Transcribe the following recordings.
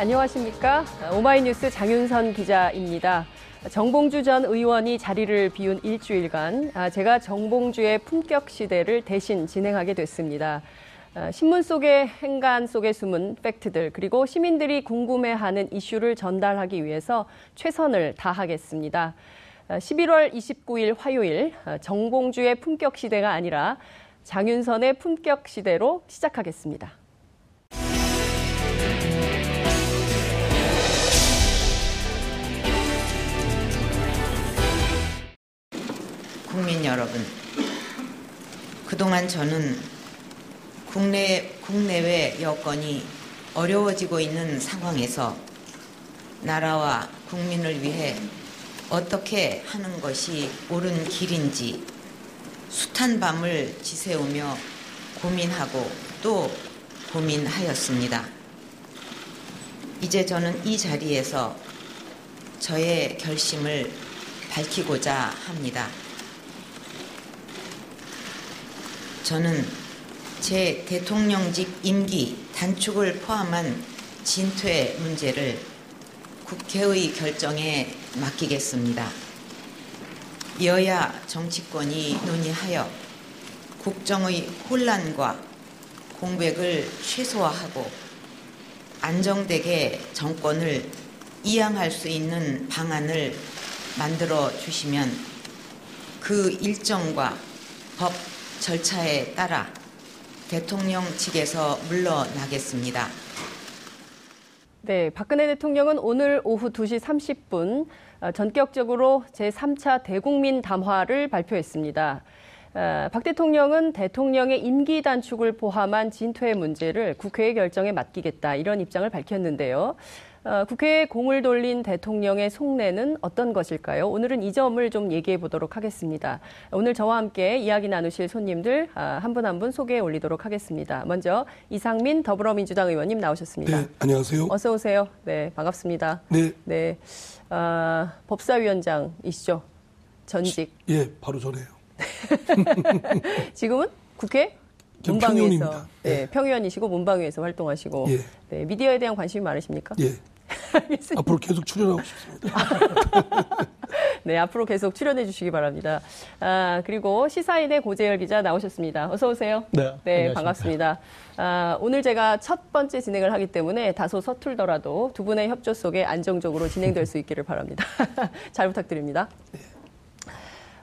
안녕하십니까. 오마이뉴스 장윤선 기자입니다. 정봉주 전 의원이 자리를 비운 일주일간 아, 제가 정봉주의 품격 시대를 대신 진행하게 됐습니다. 아, 신문 속의 행간 속에 숨은 팩트들 그리고 시민들이 궁금해하는 이슈를 전달하기 위해서 최선을 다하겠습니다. 11월 아, 29일 화요일 정봉주의 품격 시대가 아니라 장윤선의 품격 시대로 시작하겠습니다. 국민 여러분, 그동안 저는 국내, 국내외 여건이 어려워지고 있는 상황에서 나라와 국민을 위해 어떻게 하는 것이 옳은 길인지 숱한 밤을 지새우며 고민하고 또 고민하였습니다. 이제 저는 이 자리에서 저의 결심을 밝히고자 합니다. 저는 제 대통령직 임기 단축을 포함한 진퇴 문제를 국회의 결정에 맡기겠습니다. 여야 정치권이 논의하여 국정의 혼란과 공백을 최소화하고 안정되게 정권을 이양할 수 있는 방안을 만들어 주시면 그 일정과 법 절차에 따라 대통령 측에서 물러나겠습니다. 네, 박근혜 대통령은 오늘 오후 2시 30분 어, 전격적으로 제3차 대국민 담화를 발표했습니다. 어, 박 대통령은 대통령의 임기 단축을 포함한 진퇴 문제를 국회의 결정에 맡기겠다 이런 입장을 밝혔는데요. 어, 국회에 공을 돌린 대통령의 속내는 어떤 것일까요? 오늘은 이 점을 좀 얘기해 보도록 하겠습니다. 오늘 저와 함께 이야기 나누실 손님들 한 분 한분 아, 분 소개해 올리도록 하겠습니다. 먼저 이상민 더불어민주당 의원님 나오셨습니다. 네, 안녕하세요. 어서 오세요. 네, 반갑습니다. 네. 네. 아, 법사위원장이시죠? 전직. 예, 바로 전에요. 지금은 국회 문방위에서 네, 네, 평의원이시고 문방위에서 활동하시고 예. 네, 미디어에 대한 관심이 많으십니까? 예. 앞으로 계속 출연하고 싶습니다. 네, 앞으로 계속 출연해 주시기 바랍니다. 아, 그리고 시사인의 고재열 기자 나오셨습니다. 어서 오세요. 네, 네 반갑습니다. 아, 오늘 제가 첫 번째 진행을 하기 때문에 다소 서툴더라도 두 분의 협조 속에 안정적으로 진행될 수 있기를 바랍니다. 잘 부탁드립니다. 네.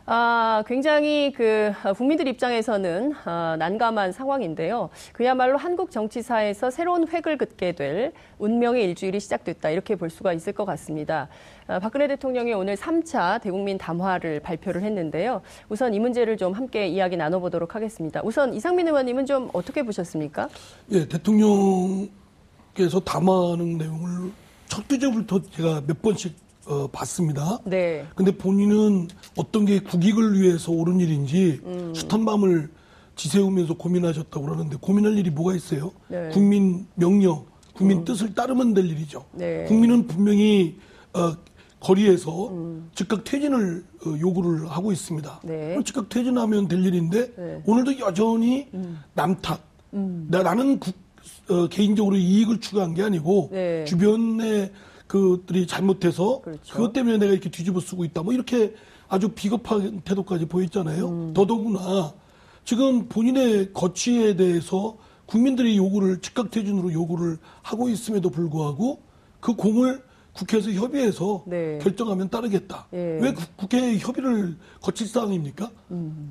아, 굉장히 그 국민들 입장에서는 아, 난감한 상황인데요. 그야말로 한국 정치사에서 새로운 획을 긋게 될 운명의 일주일이 시작됐다 이렇게 볼 수가 있을 것 같습니다. 아, 박근혜 대통령이 오늘 3차 대국민 담화를 발표를 했는데요. 우선 이 문제를 좀 함께 이야기 나눠보도록 하겠습니다. 우선 이상민 의원님은 좀 어떻게 보셨습니까? 예, 대통령께서 담화하는 내용을 첫 주제부터 제가 몇 번씩 어, 봤습니다. 네. 근데 본인은 어떤 게 국익을 위해서 옳은 일인지 음. 숱한 밤을 지새우면서 고민하셨다고 그러는데 고민할 일이 뭐가 있어요? 네. 국민 명령, 국민 음. 뜻을 따르면 될 일이죠. 네. 국민은 분명히 어, 거리에서 음. 즉각 퇴진을 어, 요구를 하고 있습니다. 네. 즉각 퇴진하면 될 일인데 네. 오늘도 여전히 음. 남탓. 음. 나, 나는 국, 어, 개인적으로 이익을 추구한 게 아니고 네. 주변에 그들이 잘못해서 그렇죠. 그것 때문에 내가 이렇게 뒤집어 쓰고 있다. 뭐 이렇게 아주 비겁한 태도까지 보였잖아요. 음. 더더구나 지금 본인의 거취에 대해서 국민들이 요구를 즉각 퇴진으로 요구를 하고 있음에도 불구하고 그 공을 국회에서 협의해서 네. 결정하면 따르겠다. 예. 왜 국- 국회 협의를 거칠 사항입니까?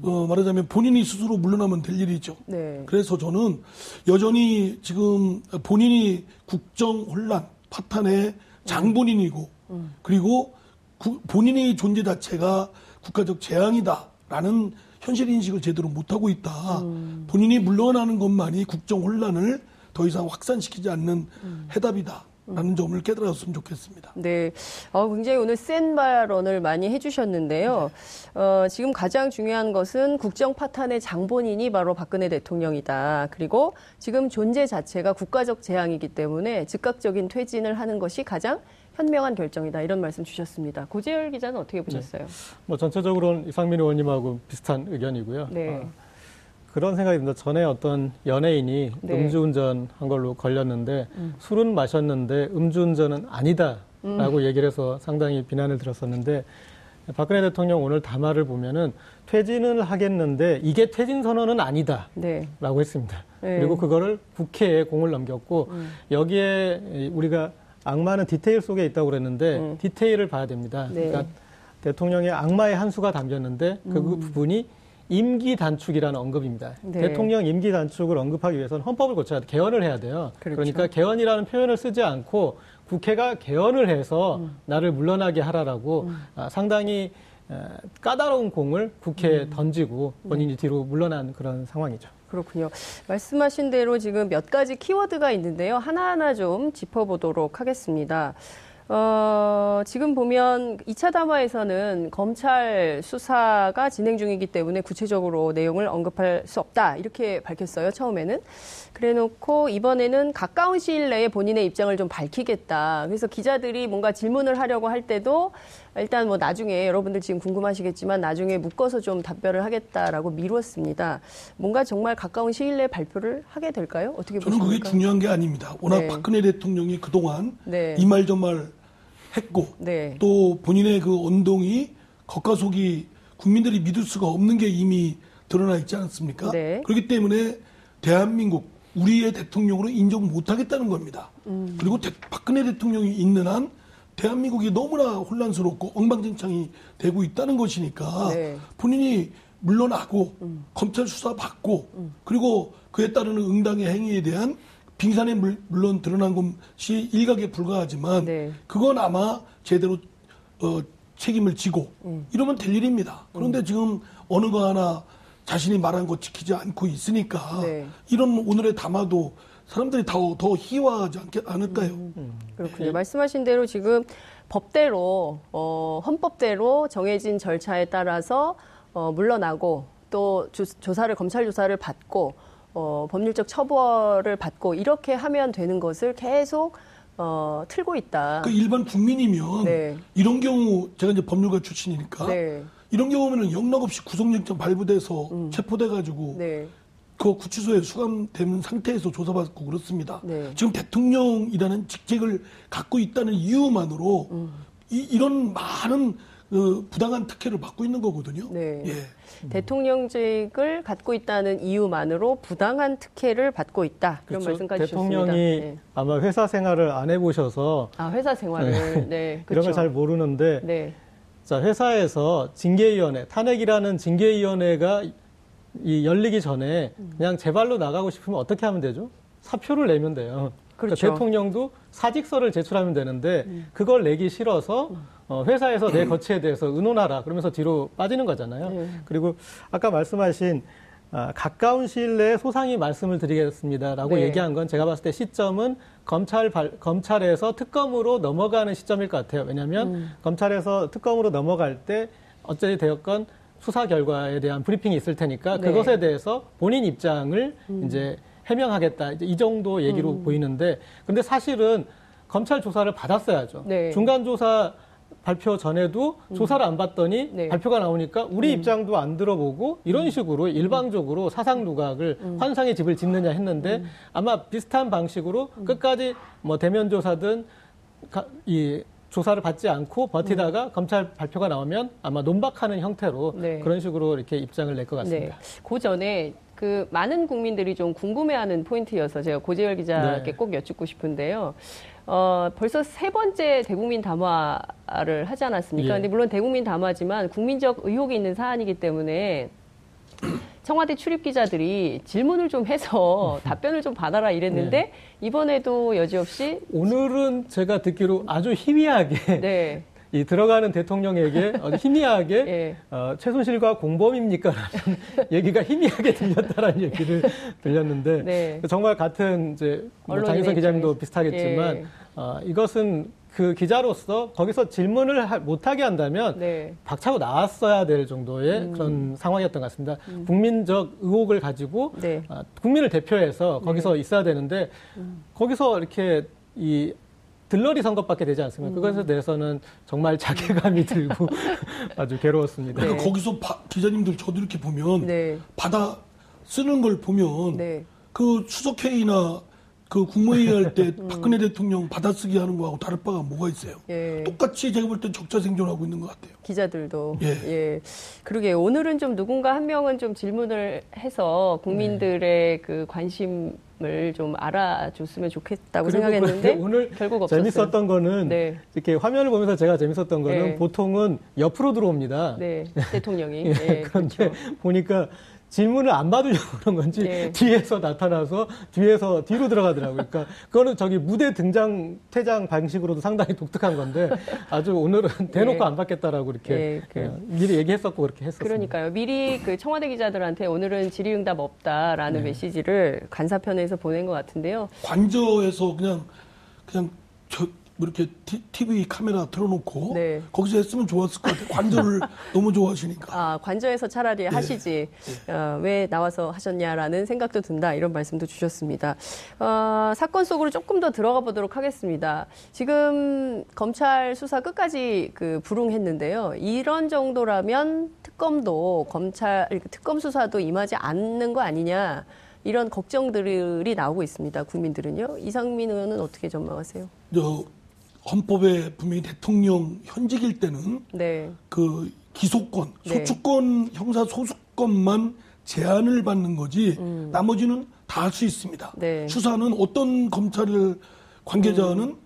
어, 말하자면 본인이 스스로 물러나면 될 일이죠. 네. 그래서 저는 여전히 지금 본인이 국정 혼란 파탄의 장본인이고 그리고 구- 본인의 존재 자체가 국가적 재앙이다라는 현실 인식을 제대로 못하고 있다. 본인이 물러나는 것만이 국정 혼란을 더 이상 확산시키지 않는 해답이다 라는 점을 깨달았으면 좋겠습니다. 네. 어, 굉장히 오늘 센 발언을 많이 해주셨는데요. 어, 지금 가장 중요한 것은 국정 파탄의 장본인이 바로 박근혜 대통령이다. 그리고 지금 존재 자체가 국가적 재앙이기 때문에 즉각적인 퇴진을 하는 것이 가장 현명한 결정이다. 이런 말씀 주셨습니다. 고재열 기자는 어떻게 보셨어요? 뭐 전체적으로는 이상민 의원님하고 비슷한 의견이고요. 네. 어, 그런 생각이 듭니다. 전에 어떤 연예인이 네. 음. 음주운전 한 걸로 걸렸는데 술은 마셨는데 음주운전은 아니다라고 얘기를 해서 상당히 비난을 들었었는데 박근혜 대통령 오늘 담화를 보면은 퇴진을 하겠는데 이게 퇴진 선언은 아니다라고 네. 했습니다. 네. 그리고 그거를 국회에 공을 넘겼고 여기에 우리가 악마는 디테일 속에 있다고 그랬는데 음. 디테일을 봐야 됩니다. 네. 그러니까 대통령의 악마의 한 수가 담겼는데 그 음. 부분이 임기 단축이라는 언급입니다. 네. 대통령 임기 단축을 언급하기 위해서는 헌법을 고쳐야 돼. 개헌을 해야 돼요. 그렇죠. 그러니까 개헌이라는 표현을 쓰지 않고 국회가 개헌을 해서 음. 나를 물러나게 하라라고 아, 상당히 에, 까다로운 공을 국회에 음. 던지고 본인이 뒤로 물러난 그런 상황이죠. 그렇군요. 말씀하신 대로 지금 몇 가지 키워드가 있는데요. 하나하나 좀 짚어보도록 하겠습니다. 어, 지금 보면 2차 담화에서는 검찰 수사가 진행 중이기 때문에 구체적으로 내용을 언급할 수 없다. 이렇게 밝혔어요. 처음에는. 그래 놓고 이번에는 가까운 시일 내에 본인의 입장을 좀 밝히겠다. 그래서 기자들이 뭔가 질문을 하려고 할 때도 일단 뭐 나중에 여러분들 지금 궁금하시겠지만 나중에 묶어서 좀 답변을 하겠다라고 미뤘습니다. 뭔가 정말 가까운 시일 내에 발표를 하게 될까요? 어떻게 저는 그게 보십니까? 중요한 게 아닙니다. 워낙 네. 박근혜 대통령이 그동안 네. 이말 저말 했고 네. 또 본인의 그 언동이 겉과 속이 국민들이 믿을 수가 없는 게 이미 드러나 있지 않습니까? 네. 그렇기 때문에 대한민국 우리의 대통령으로 인정 못하겠다는 겁니다. 음. 그리고 대- 박근혜 대통령이 있는 한 대한민국이 너무나 혼란스럽고 엉망진창이 되고 있다는 것이니까 네. 음. 본인이 물러나고 검찰 수사 받고 그리고 그에 따르는 응당의 행위에 대한 빙산에 물, 물론 드러난 것이 일각에 불과하지만 네. 그건 아마 제대로 어, 책임을 지고 음. 이러면 될 일입니다. 그런데 지금 어느 거 하나 자신이 말한 거 지키지 않고 있으니까 네. 이런 오늘의 담화도 사람들이 더, 더 희화하지 않게, 않을까요? 음. 그렇군요. 말씀하신 대로 지금 법대로 어, 헌법대로 정해진 절차에 따라서 어, 물러나고 또 조, 조사를 검찰 조사를 받고 어, 법률적 처벌을 받고 이렇게 하면 되는 것을 계속 어, 틀고 있다. 그 일반 국민이면 네. 이런 경우 제가 이제 법률가 출신이니까 네. 이런 경우면은 영락 없이 구속영장 발부돼서 체포돼 가지고 음. 네. 그 구치소에 수감된 상태에서 조사받고 그렇습니다. 네. 지금 대통령이라는 직책을 갖고 있다는 이유만으로 음. 이, 런 많은 그 부당한 특혜를 받고 있는 거거든요. 네. 예. 대통령직을 갖고 있다는 이유만으로 부당한 특혜를 받고 있다. 그런 그렇죠. 말씀까지 대통령이 주셨습니다. 네. 아마 회사 생활을 안 해보셔서 아 회사 생활을 네, 이런 그렇죠. 걸잘 모르는데 네. 자, 회사에서 징계위원회, 탄핵이라는 징계위원회가 이 열리기 전에 그냥 제발로 나가고 싶으면 어떻게 하면 되죠? 사표를 내면 돼요. 그러니까 그렇죠. 음. 대통령도 사직서를 제출하면 되는데 그걸 내기 싫어서 어, 회사에서 내 거치에 대해서 의논하라 그러면서 뒤로 빠지는 거잖아요. 네. 그리고 아까 말씀하신 아, 가까운 시일 내에 소상히 말씀을 드리겠습니다라고 네. 얘기한 건 제가 봤을 때 시점은 검찰 발- 검찰에서 특검으로 넘어가는 시점일 것 같아요. 왜냐하면 음. 검찰에서 특검으로 넘어갈 때 어찌 되었건 수사 결과에 대한 브리핑이 있을 테니까 네. 음. 그것에 대해서 본인 입장을 이제 해명하겠다 이제 이 정도 얘기로 보이는데 근데 사실은 검찰 조사를 받았어야죠. 네. 중간 조사 발표 전에도 조사를 안 받더니 네. 발표가 나오니까 우리 입장도 안 들어보고 이런 식으로 일방적으로 사상 누각을 환상의 집을 짓느냐 했는데 아마 비슷한 방식으로 끝까지 뭐 대면 조사든 가- 이 조사를 받지 않고 버티다가 검찰 발표가 나오면 아마 논박하는 형태로 네. 그런 식으로 이렇게 입장을 낼것 네. 같습니다. 그 전에 그 많은 국민들이 좀 궁금해하는 포인트여서 제가 고재열 기자께 네. 꼭 여쭙고 싶은데요. 어, 벌써 세 번째 대국민 담화를 하지 않았습니까? 예. 근데 물론 대국민 담화지만 국민적 의혹이 있는 사안이기 때문에 청와대 출입 기자들이 질문을 좀 해서 답변을 좀 받아라 이랬는데 네. 이번에도 여지없이 오늘은 제가 듣기로 아주 희미하게 네. 이 들어가는 대통령에게 희미하게 예. 어, 최순실과 공범입니까라는 얘기가 희미하게 들렸다라는 얘기를 들렸는데 네. 정말 같은 이제 뭐 장윤선 기자님도. 비슷하겠지만 예. 어, 이것은 그 기자로서 거기서 질문을 하- 못하게 한다면 네. 음. 박차고 나왔어야 될 정도의 그런 상황이었던 것 같습니다. 국민적 의혹을 가지고 네. 아, 국민을 대표해서 거기서 있어야 되는데 음. 거기서 이렇게 이 들러리 선거받게 되지 않습니까? 음. 그것에 대해서는 정말 자괴감이 들고 아주 괴로웠습니다. 그러니까 거기서 바- 기자님들 저도 이렇게 보면 네. 받아 쓰는 걸 보면 네. 그 추석회의나 그 국무회의 할 때 음. 박근혜 대통령 받아쓰기 하는 거하고 다를 바가 뭐가 있어요? 예. 똑같이 제가 볼 때 적자 생존하고 있는 것 같아요. 기자들도 예. 예. 그러게 오늘은 좀 누군가 한 명은 좀 질문을 해서 국민들의 그 관심 을 좀 알아줬으면 좋겠다고 생각했는데 그 오늘 결국 없었어요. 재밌었던 거는 네. 이렇게 화면을 보면서 제가 재밌었던 거는 네. 보통은 옆으로 들어옵니다. 네, 대통령이 예, 예, 그런데 그렇죠. 보니까 질문을 안 받으려고 그런 건지 네. 뒤에서 나타나서 뒤에서 뒤로 들어가더라고요. 그러니까 그거는 저기 무대 등장 퇴장 방식으로도 상당히 독특한 건데 아주 오늘은 대놓고 네. 안 받겠다라고 이렇게 예, 그- 예, 미리 얘기했었고 그렇게 했었습니다. 그러니까요. 미리 그 청와대 기자들한테 오늘은 질의응답 없다라는 네. 메시지를 간사편에서 보낸 것 같은데요. 관저에서 그냥 그냥 저 뭐 이렇게 티, TV 카메라 틀어놓고 네. 거기서 했으면 좋았을 것 같아요. 관저를 너무 좋아하시니까. 아, 관저에서 차라리 네. 하시지, 어, 왜 나와서 하셨냐라는 생각도 든다, 이런 말씀도 주셨습니다. 어, 사건 속으로 조금 더 들어가 보도록 하겠습니다. 지금 검찰 수사 끝까지 그 불응했는데요. 이런 정도라면 특검도 검찰, 특검 수사도 임하지 않는 거 아니냐, 이런 걱정들이 나오고 있습니다. 국민들은요. 이상민 의원은 어떻게 전망하세요? 저 헌법에 분명히 대통령 현직일 때는 네. 그 기소권, 네. 소추권, 형사 소수권만 제한을 받는 거지 나머지는 다 할 수 있습니다. 음. 네. 수사는 어떤 검찰을 관계자는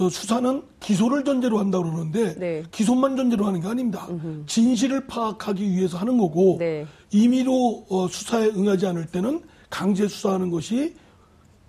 어, 수사는 기소를 전제로 한다고 그러는데 네. 기소만 전제로 하는 게 아닙니다. 진실을 파악하기 위해서 하는 거고 네. 임의로 어, 수사에 응하지 않을 때는 강제 수사하는 것이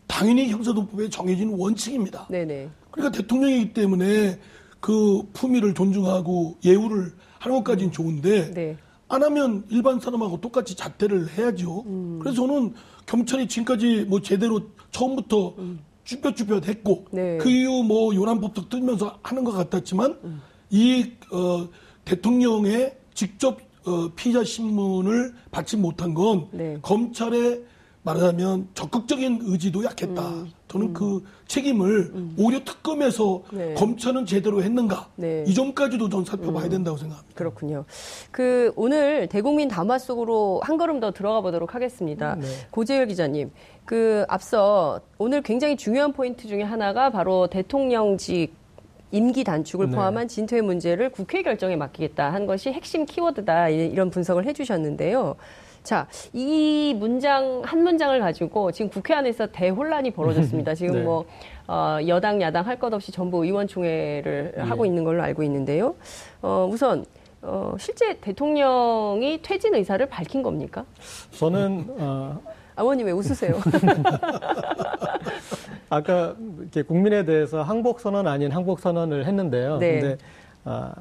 당연히 형사도법에 정해진 원칙입니다. 네네. 그러니까 대통령이기 때문에 그 품위를 존중하고 예우를 하는 것까지는 좋은데 네. 안 하면 일반 사람하고 똑같이 자퇴를 해야죠. 음. 그래서 저는 경찰이 지금까지 뭐 제대로 처음부터 쭈뼛쭈뼛 했고 네. 그 이후 뭐 요란법도 뜨면서 하는 것 같았지만 음. 이 어, 대통령의 직접 어, 피의자 신문을 받지 못한 건 네. 검찰의 말하자면 적극적인 의지도 약했다. 저는 그 책임을 오히려 특검에서 음. 네. 검찰은 제대로 했는가 네. 이 점까지도 전 살펴봐야 된다고 생각합니다. 그렇군요. 그 오늘 대국민 담화 속으로 한 걸음 더 들어가 보도록 하겠습니다. 네. 고재열 기자님, 그 앞서 오늘 굉장히 중요한 포인트 중에 하나가 바로 대통령직 임기 단축을 네. 포함한 진퇴 문제를 국회 결정에 맡기겠다 한 것이 핵심 키워드다 이- 이런 분석을 해주셨는데요. 자, 이 문장 한 문장을 가지고 지금 국회 안에서 대혼란이 벌어졌습니다. 지금 네. 뭐 어, 여당 야당 할 것 없이 전부 의원총회를 하고 있는 걸로 알고 있는데요. 어, 우선 어, 실제 대통령이 퇴진 의사를 밝힌 겁니까? 저는 어, 아버님 왜 웃으세요? 아까 이렇게 국민에 대해서 항복 선언 아닌 항복 선언을 했는데요. 네. 근데 아,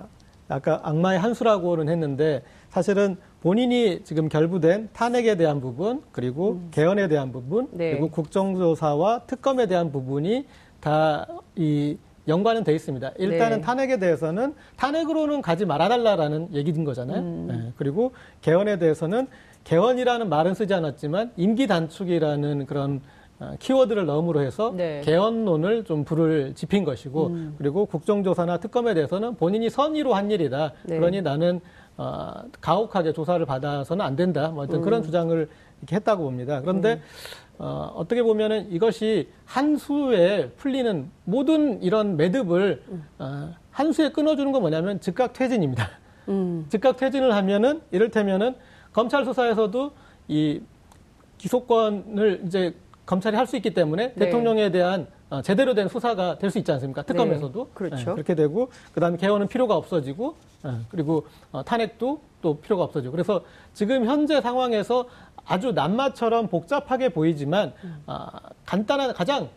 아까 악마의 한 수라고는 했는데 사실은 본인이 지금 결부된 탄핵에 대한 부분 그리고 개헌에 대한 부분 음. 네. 그리고 국정조사와 특검에 대한 부분이 다 이 연관은 돼 있습니다. 일단은 네. 탄핵에 대해서는 탄핵으로는 가지 말아달라라는 얘기인 거잖아요. 음. 네. 그리고 개헌에 대해서는 개헌이라는 말은 쓰지 않았지만 임기 단축이라는 그런 어, 키워드를 넣음으로 해서 네. 개헌론을 좀 불을 지핀 것이고 음. 그리고 국정조사나 특검에 대해서는 본인이 선의로 한 일이다. 네. 그러니 나는 어, 가혹하게 조사를 받아서는 안 된다. 뭐 어떤 음. 그런 주장을 이렇게 했다고 봅니다. 그런데 어, 어떻게 보면은 이것이 한 수에 풀리는 모든 이런 매듭을 어, 한 수에 끊어주는 건 뭐냐면 즉각 퇴진입니다. 음, 즉각 퇴진을 하면은 이를테면은 검찰 수사에서도 이 기소권을 이제 검찰이 할 수 있기 때문에 네. 대통령에 대한 어, 제대로 된 수사가 될 수 있지 않습니까? 특검에서도 네, 그렇죠. 예, 그렇게 되고 그다음에 개헌은 필요가 없어지고 예, 그리고 어, 탄핵도 또 필요가 없어지고 그래서 지금 현재 상황에서 아주 남마처럼 복잡하게 보이지만 아, 간단한 가장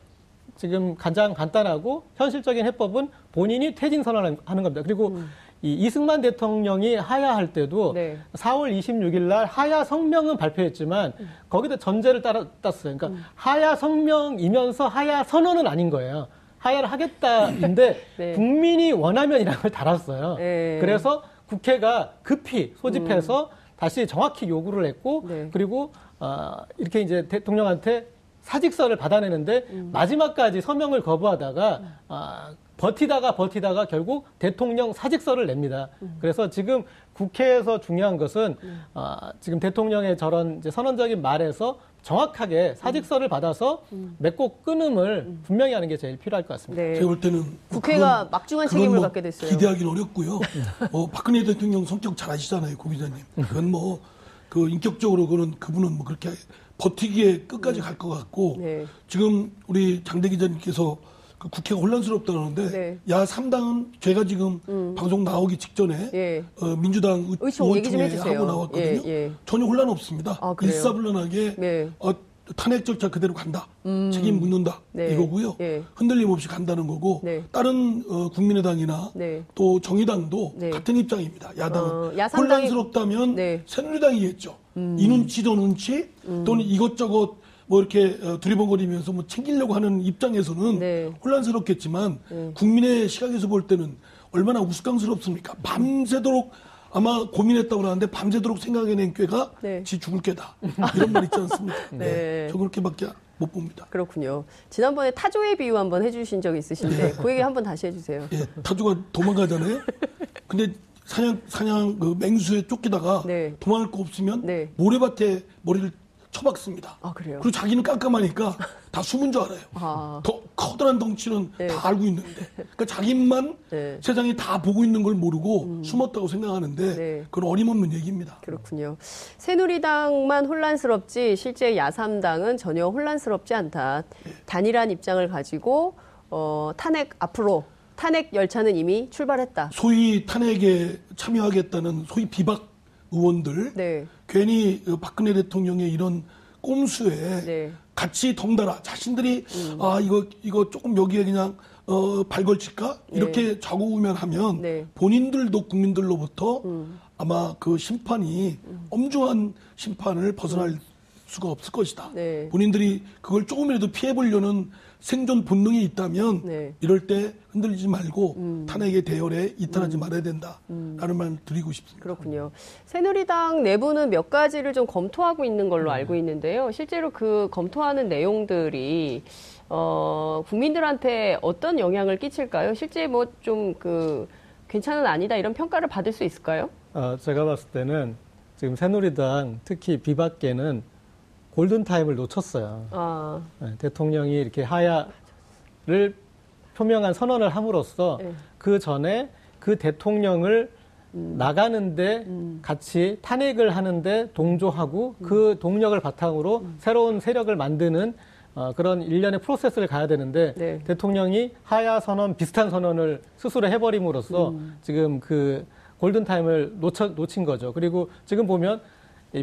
지금 가장 간단하고 현실적인 해법은 본인이 퇴진 선언하는 겁니다. 그리고 이 이승만 대통령이 하야할 때도 네. 4월 26일 날 하야 성명은 발표했지만 거기다 전제를 따라 땄어요. 그러니까 하야 성명이면서 하야 선언은 아닌 거예요. 하야를 하겠다인데 네. 국민이 원하면이라는 걸 달았어요. 네. 그래서 국회가 급히 소집해서 다시 정확히 요구를 했고 네. 그리고 어, 이렇게 이제 대통령한테 사직서를 받아내는데 음. 마지막까지 서명을 거부하다가 아, 버티다가 버티다가 결국 대통령 사직서를 냅니다. 음. 그래서 지금 국회에서 중요한 것은 아, 지금 대통령의 저런 이제 선언적인 말에서 정확하게 사직서를 받아서 맺고 끊음을 분명히 하는 게 제일 필요할 것 같습니다. 네. 제가 볼 때는 뭐 국회가 막중한 책임을 뭐 갖게 됐어요. 기대하기는 어렵고요. 어, 박근혜 대통령 성격 잘 아시잖아요, 고 기자님. 그건 뭐 그 인격적으로 그는 그분은 뭐 그렇게 버티기에 끝까지 갈 것 같고 네. 지금 우리 장대 기자님께서 그 국회가 혼란스럽다 그러는데 네. 야 3당은 제가 지금 방송 나오기 직전에 예. 어, 민주당 의- 의총 의원총회. 하고 나왔거든요. 예, 예. 전혀 혼란 없습니다. 아? 일사불란하게 네. 어, 탄핵 절차 그대로 간다. 책임 묻는다. 네. 이거고요. 예. 흔들림 없이 간다는 거고 네. 다른 어, 국민의당이나 네. 또 정의당도 네. 같은 입장입니다. 야당은 어, 혼란스럽다면 네. 음. 새누리당이겠죠. 이 눈치 저 눈치 또는 이것저것 뭐 이렇게 어, 두리번거리면서 뭐 챙기려고 하는 입장에서는 네. 혼란스럽겠지만 국민의 시각에서 볼 때는 얼마나 우스꽝스럽습니까? 밤새도록 아마 고민했다고 하는데 밤새도록 생각해낸 꾀가 네. 지 죽을 꾀다. 이런 말 있지 않습니까? 네. 저 그렇게밖에 못 봅니다. 그렇군요. 지난번에 타조의 비유 한번 해주신 적 있으신데 그 얘기 한번 다시 해주세요. 예, 타조가 도망가잖아요. 근데 사냥 사냥 그 맹수에 쫓기다가 네. 도망갈 거 없으면 네. 모래밭에 머리를 쳐박습니다. 아, 그래요? 그리고 자기는 깜깜하니까 다 숨은 줄 알아요. 아. 더 커다란 덩치는 네. 다 알고 있는데, 그러니까 자기만 네. 음. 세상이 다 보고 있는 걸 모르고 숨었다고 생각하는데 네. 그건 어림없는 얘기입니다. 그렇군요. 새누리당만 혼란스럽지 실제 야삼당은 전혀 혼란스럽지 않다. 단일한 입장을 가지고 어, 탄핵 앞으로 탄핵 열차는 이미 출발했다. 소위 탄핵에 참여하겠다는 소위 비박 의원들 네. 괜히 그 박근혜 대통령의 이런 꼼수에 네. 음. 같이 덩달아 자신들이 아 이거 이거 조금 여기에 그냥 어, 발걸칠까 이렇게 좌고우면 하면 네. 본인들도 국민들로부터 음. 아마 그 심판이 엄중한 심판을 벗어날 수가 없을 것이다. 네. 본인들이 그걸 조금이라도 피해 보려는 생존 본능이 있다면 네. 음. 이럴 때 흔들리지 말고 탄핵의 대열에 이탈하지 말아야 된다라는 말 드리고 싶습니다. 그렇군요. 새누리당 내부는 몇 가지를 좀 검토하고 있는 걸로 알고 있는데요. 실제로 그 검토하는 내용들이 어, 국민들한테 어떤 영향을 끼칠까요? 실제 뭐 좀 그 괜찮은 아니다 이런 평가를 받을 수 있을까요? 어, 제가 봤을 때는 지금 새누리당 특히 비박계는 골든타임을 놓쳤어요. 아, 네, 대통령이 이렇게 하야를 표명한 선언을 함으로써 네. 그 전에 그 대통령을 음. 나가는데 같이 탄핵을 하는데 동조하고 음. 그 동력을 바탕으로 새로운 세력을 만드는 어, 그런 일련의 프로세스를 가야 되는데 네. 대통령이 하야 선언 비슷한 선언을 스스로 해버림으로써 음. 지금 그 골든타임을 놓쳐, 놓친 거죠. 그리고 지금 보면 이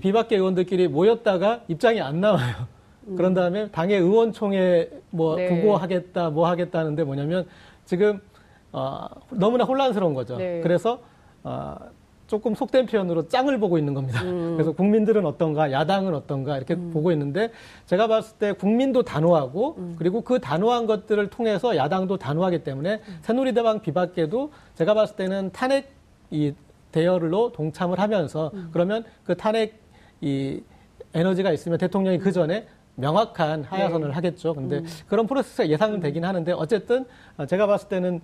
비박계 의원들끼리 모였다가 입장이 안 나와요. 그런 다음에 당의 의원총회 뭐 음. 네. 부고하겠다 뭐 하겠다 하는데 뭐냐면 지금 어, 너무나 혼란스러운 거죠. 네. 그래서 어, 조금 속된 표현으로 짱을 보고 있는 겁니다. 음. 그래서 국민들은 어떤가, 야당은 어떤가 이렇게 보고 있는데 제가 봤을 때 국민도 단호하고 음. 그리고 그 단호한 것들을 통해서 야당도 단호하기 때문에 음. 새누리당 비박계도 제가 봤을 때는 탄핵 이 대열로 동참을 하면서 음. 그러면 그 탄핵 이 에너지가 있으면 대통령이 그 전에 명확한 하야선을 네. 하겠죠. 근데 음. 그런 프로세스가 예상은 되긴 하는데 어쨌든 어, 제가 봤을 때는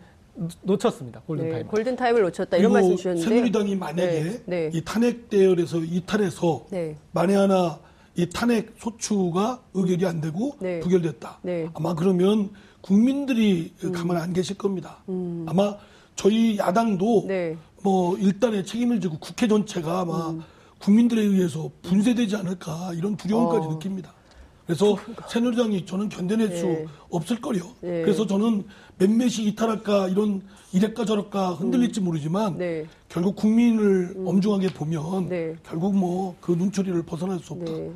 놓쳤습니다. 네, 골든타임. 골든타임을 놓쳤다 이런 말씀 주셨는데 새누리당이 만약에 네, 네. 이 탄핵 대열에서 이탈해서 네. 만에 하나 이 탄핵 소추가 의결이 안 되고 네. 부결됐다. 네. 음. 아마 그러면 국민들이 가만히 안 계실 겁니다. 아마 저희 야당도 네. 뭐 일단의 책임을 지고 국회 전체가 아마 국민들에 의해서 분쇄되지 않을까 이런 두려움까지 어. 느낍니다. 그래서 새누리당이 저는 견뎌낼 수 예. 없을 거요. 예. 그래서 저는 몇몇이 이탈할까 이런 이랬까 저럴까 흔들릴지 모르지만 네. 결국 국민을 엄중하게 보면 네. 결국 뭐 그 눈초리를 벗어날 수 없다. 네.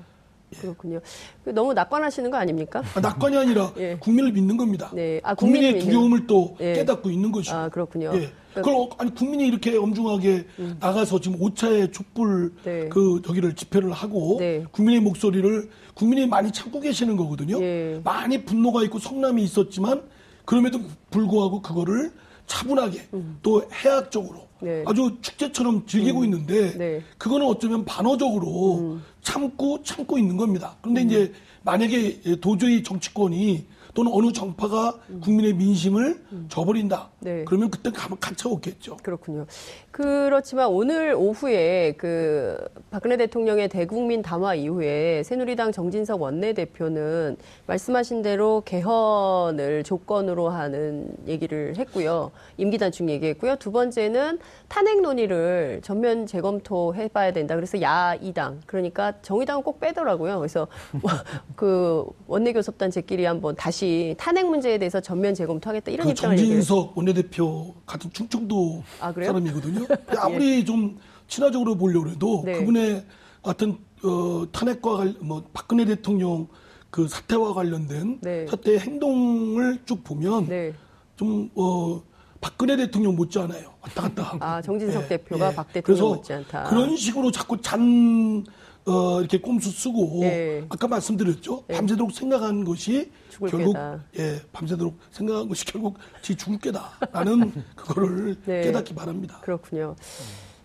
그렇군요. 그 너무 낙관하시는 거 아닙니까? 아, 낙관이 아니라 예. 국민을 믿는 겁니다. 네. 아, 국민의 두려움을 또 예. 깨닫고 있는 것이죠. 아, 그렇군요. 예. 그걸 어, 아니 국민이 이렇게 엄중하게 나가서 지금 5차의 촛불 네. 그 저기를 집회를 하고 네. 국민의 목소리를 국민이 많이 참고 계시는 거거든요. 예. 많이 분노가 있고 성남이 있었지만 그럼에도 불구하고 그거를 차분하게 또 해학적으로 음. 네. 아주 축제처럼 즐기고 있는데 네. 음. 그거는 어쩌면 반어적으로 참고 참고 있는 겁니다. 그런데 이제 만약에 도저히 정치권이 또는 어느 정파가 국민의 민심을 저버린다. 음. 네. 그러면 그때 가면 갇혀 없겠죠. 그렇군요. 그렇지만 오늘 오후에 그 박근혜 대통령의 대국민 담화 이후에 새누리당 정진석 원내대표는 말씀하신 대로 개헌을 조건으로 하는 얘기를 했고요. 임기 단축 얘기했고요. 두 번째는 탄핵 논의를 전면 재검토해 봐야 된다. 그래서 야이당 그러니까 정의당은 꼭 빼더라고요. 그래서 그 원내교섭단 제끼리 한번 다시 탄핵 문제에 대해서 전면 재검토하겠다 이런 그 입장을 얘기해요. 정진석 원내대표 같은 충청도 아? 사람이거든요. 아무리 좀 친화적으로 보려고 해도 네. 그분의 같은 어, 탄핵과 관, 뭐 박근혜 대통령 그 사태와 관련된 네. 사태 행동을 쭉 보면 네. 좀 어, 박근혜 대통령 못지않아요. 왔다 갔다 하고. 아, 정진석 대표가 박 대통령 그래서 못지않다. 그런 식으로 자꾸 잔 어, 이렇게 꼼수 쓰고 예. 아까 말씀드렸죠. 예. 밤새도록 생각한 것이 결국 깨다. 예, 밤새도록 생각한 것이 결국 지 죽을 깨다라는 그거를 네. 깨닫기 바랍니다. 그렇군요.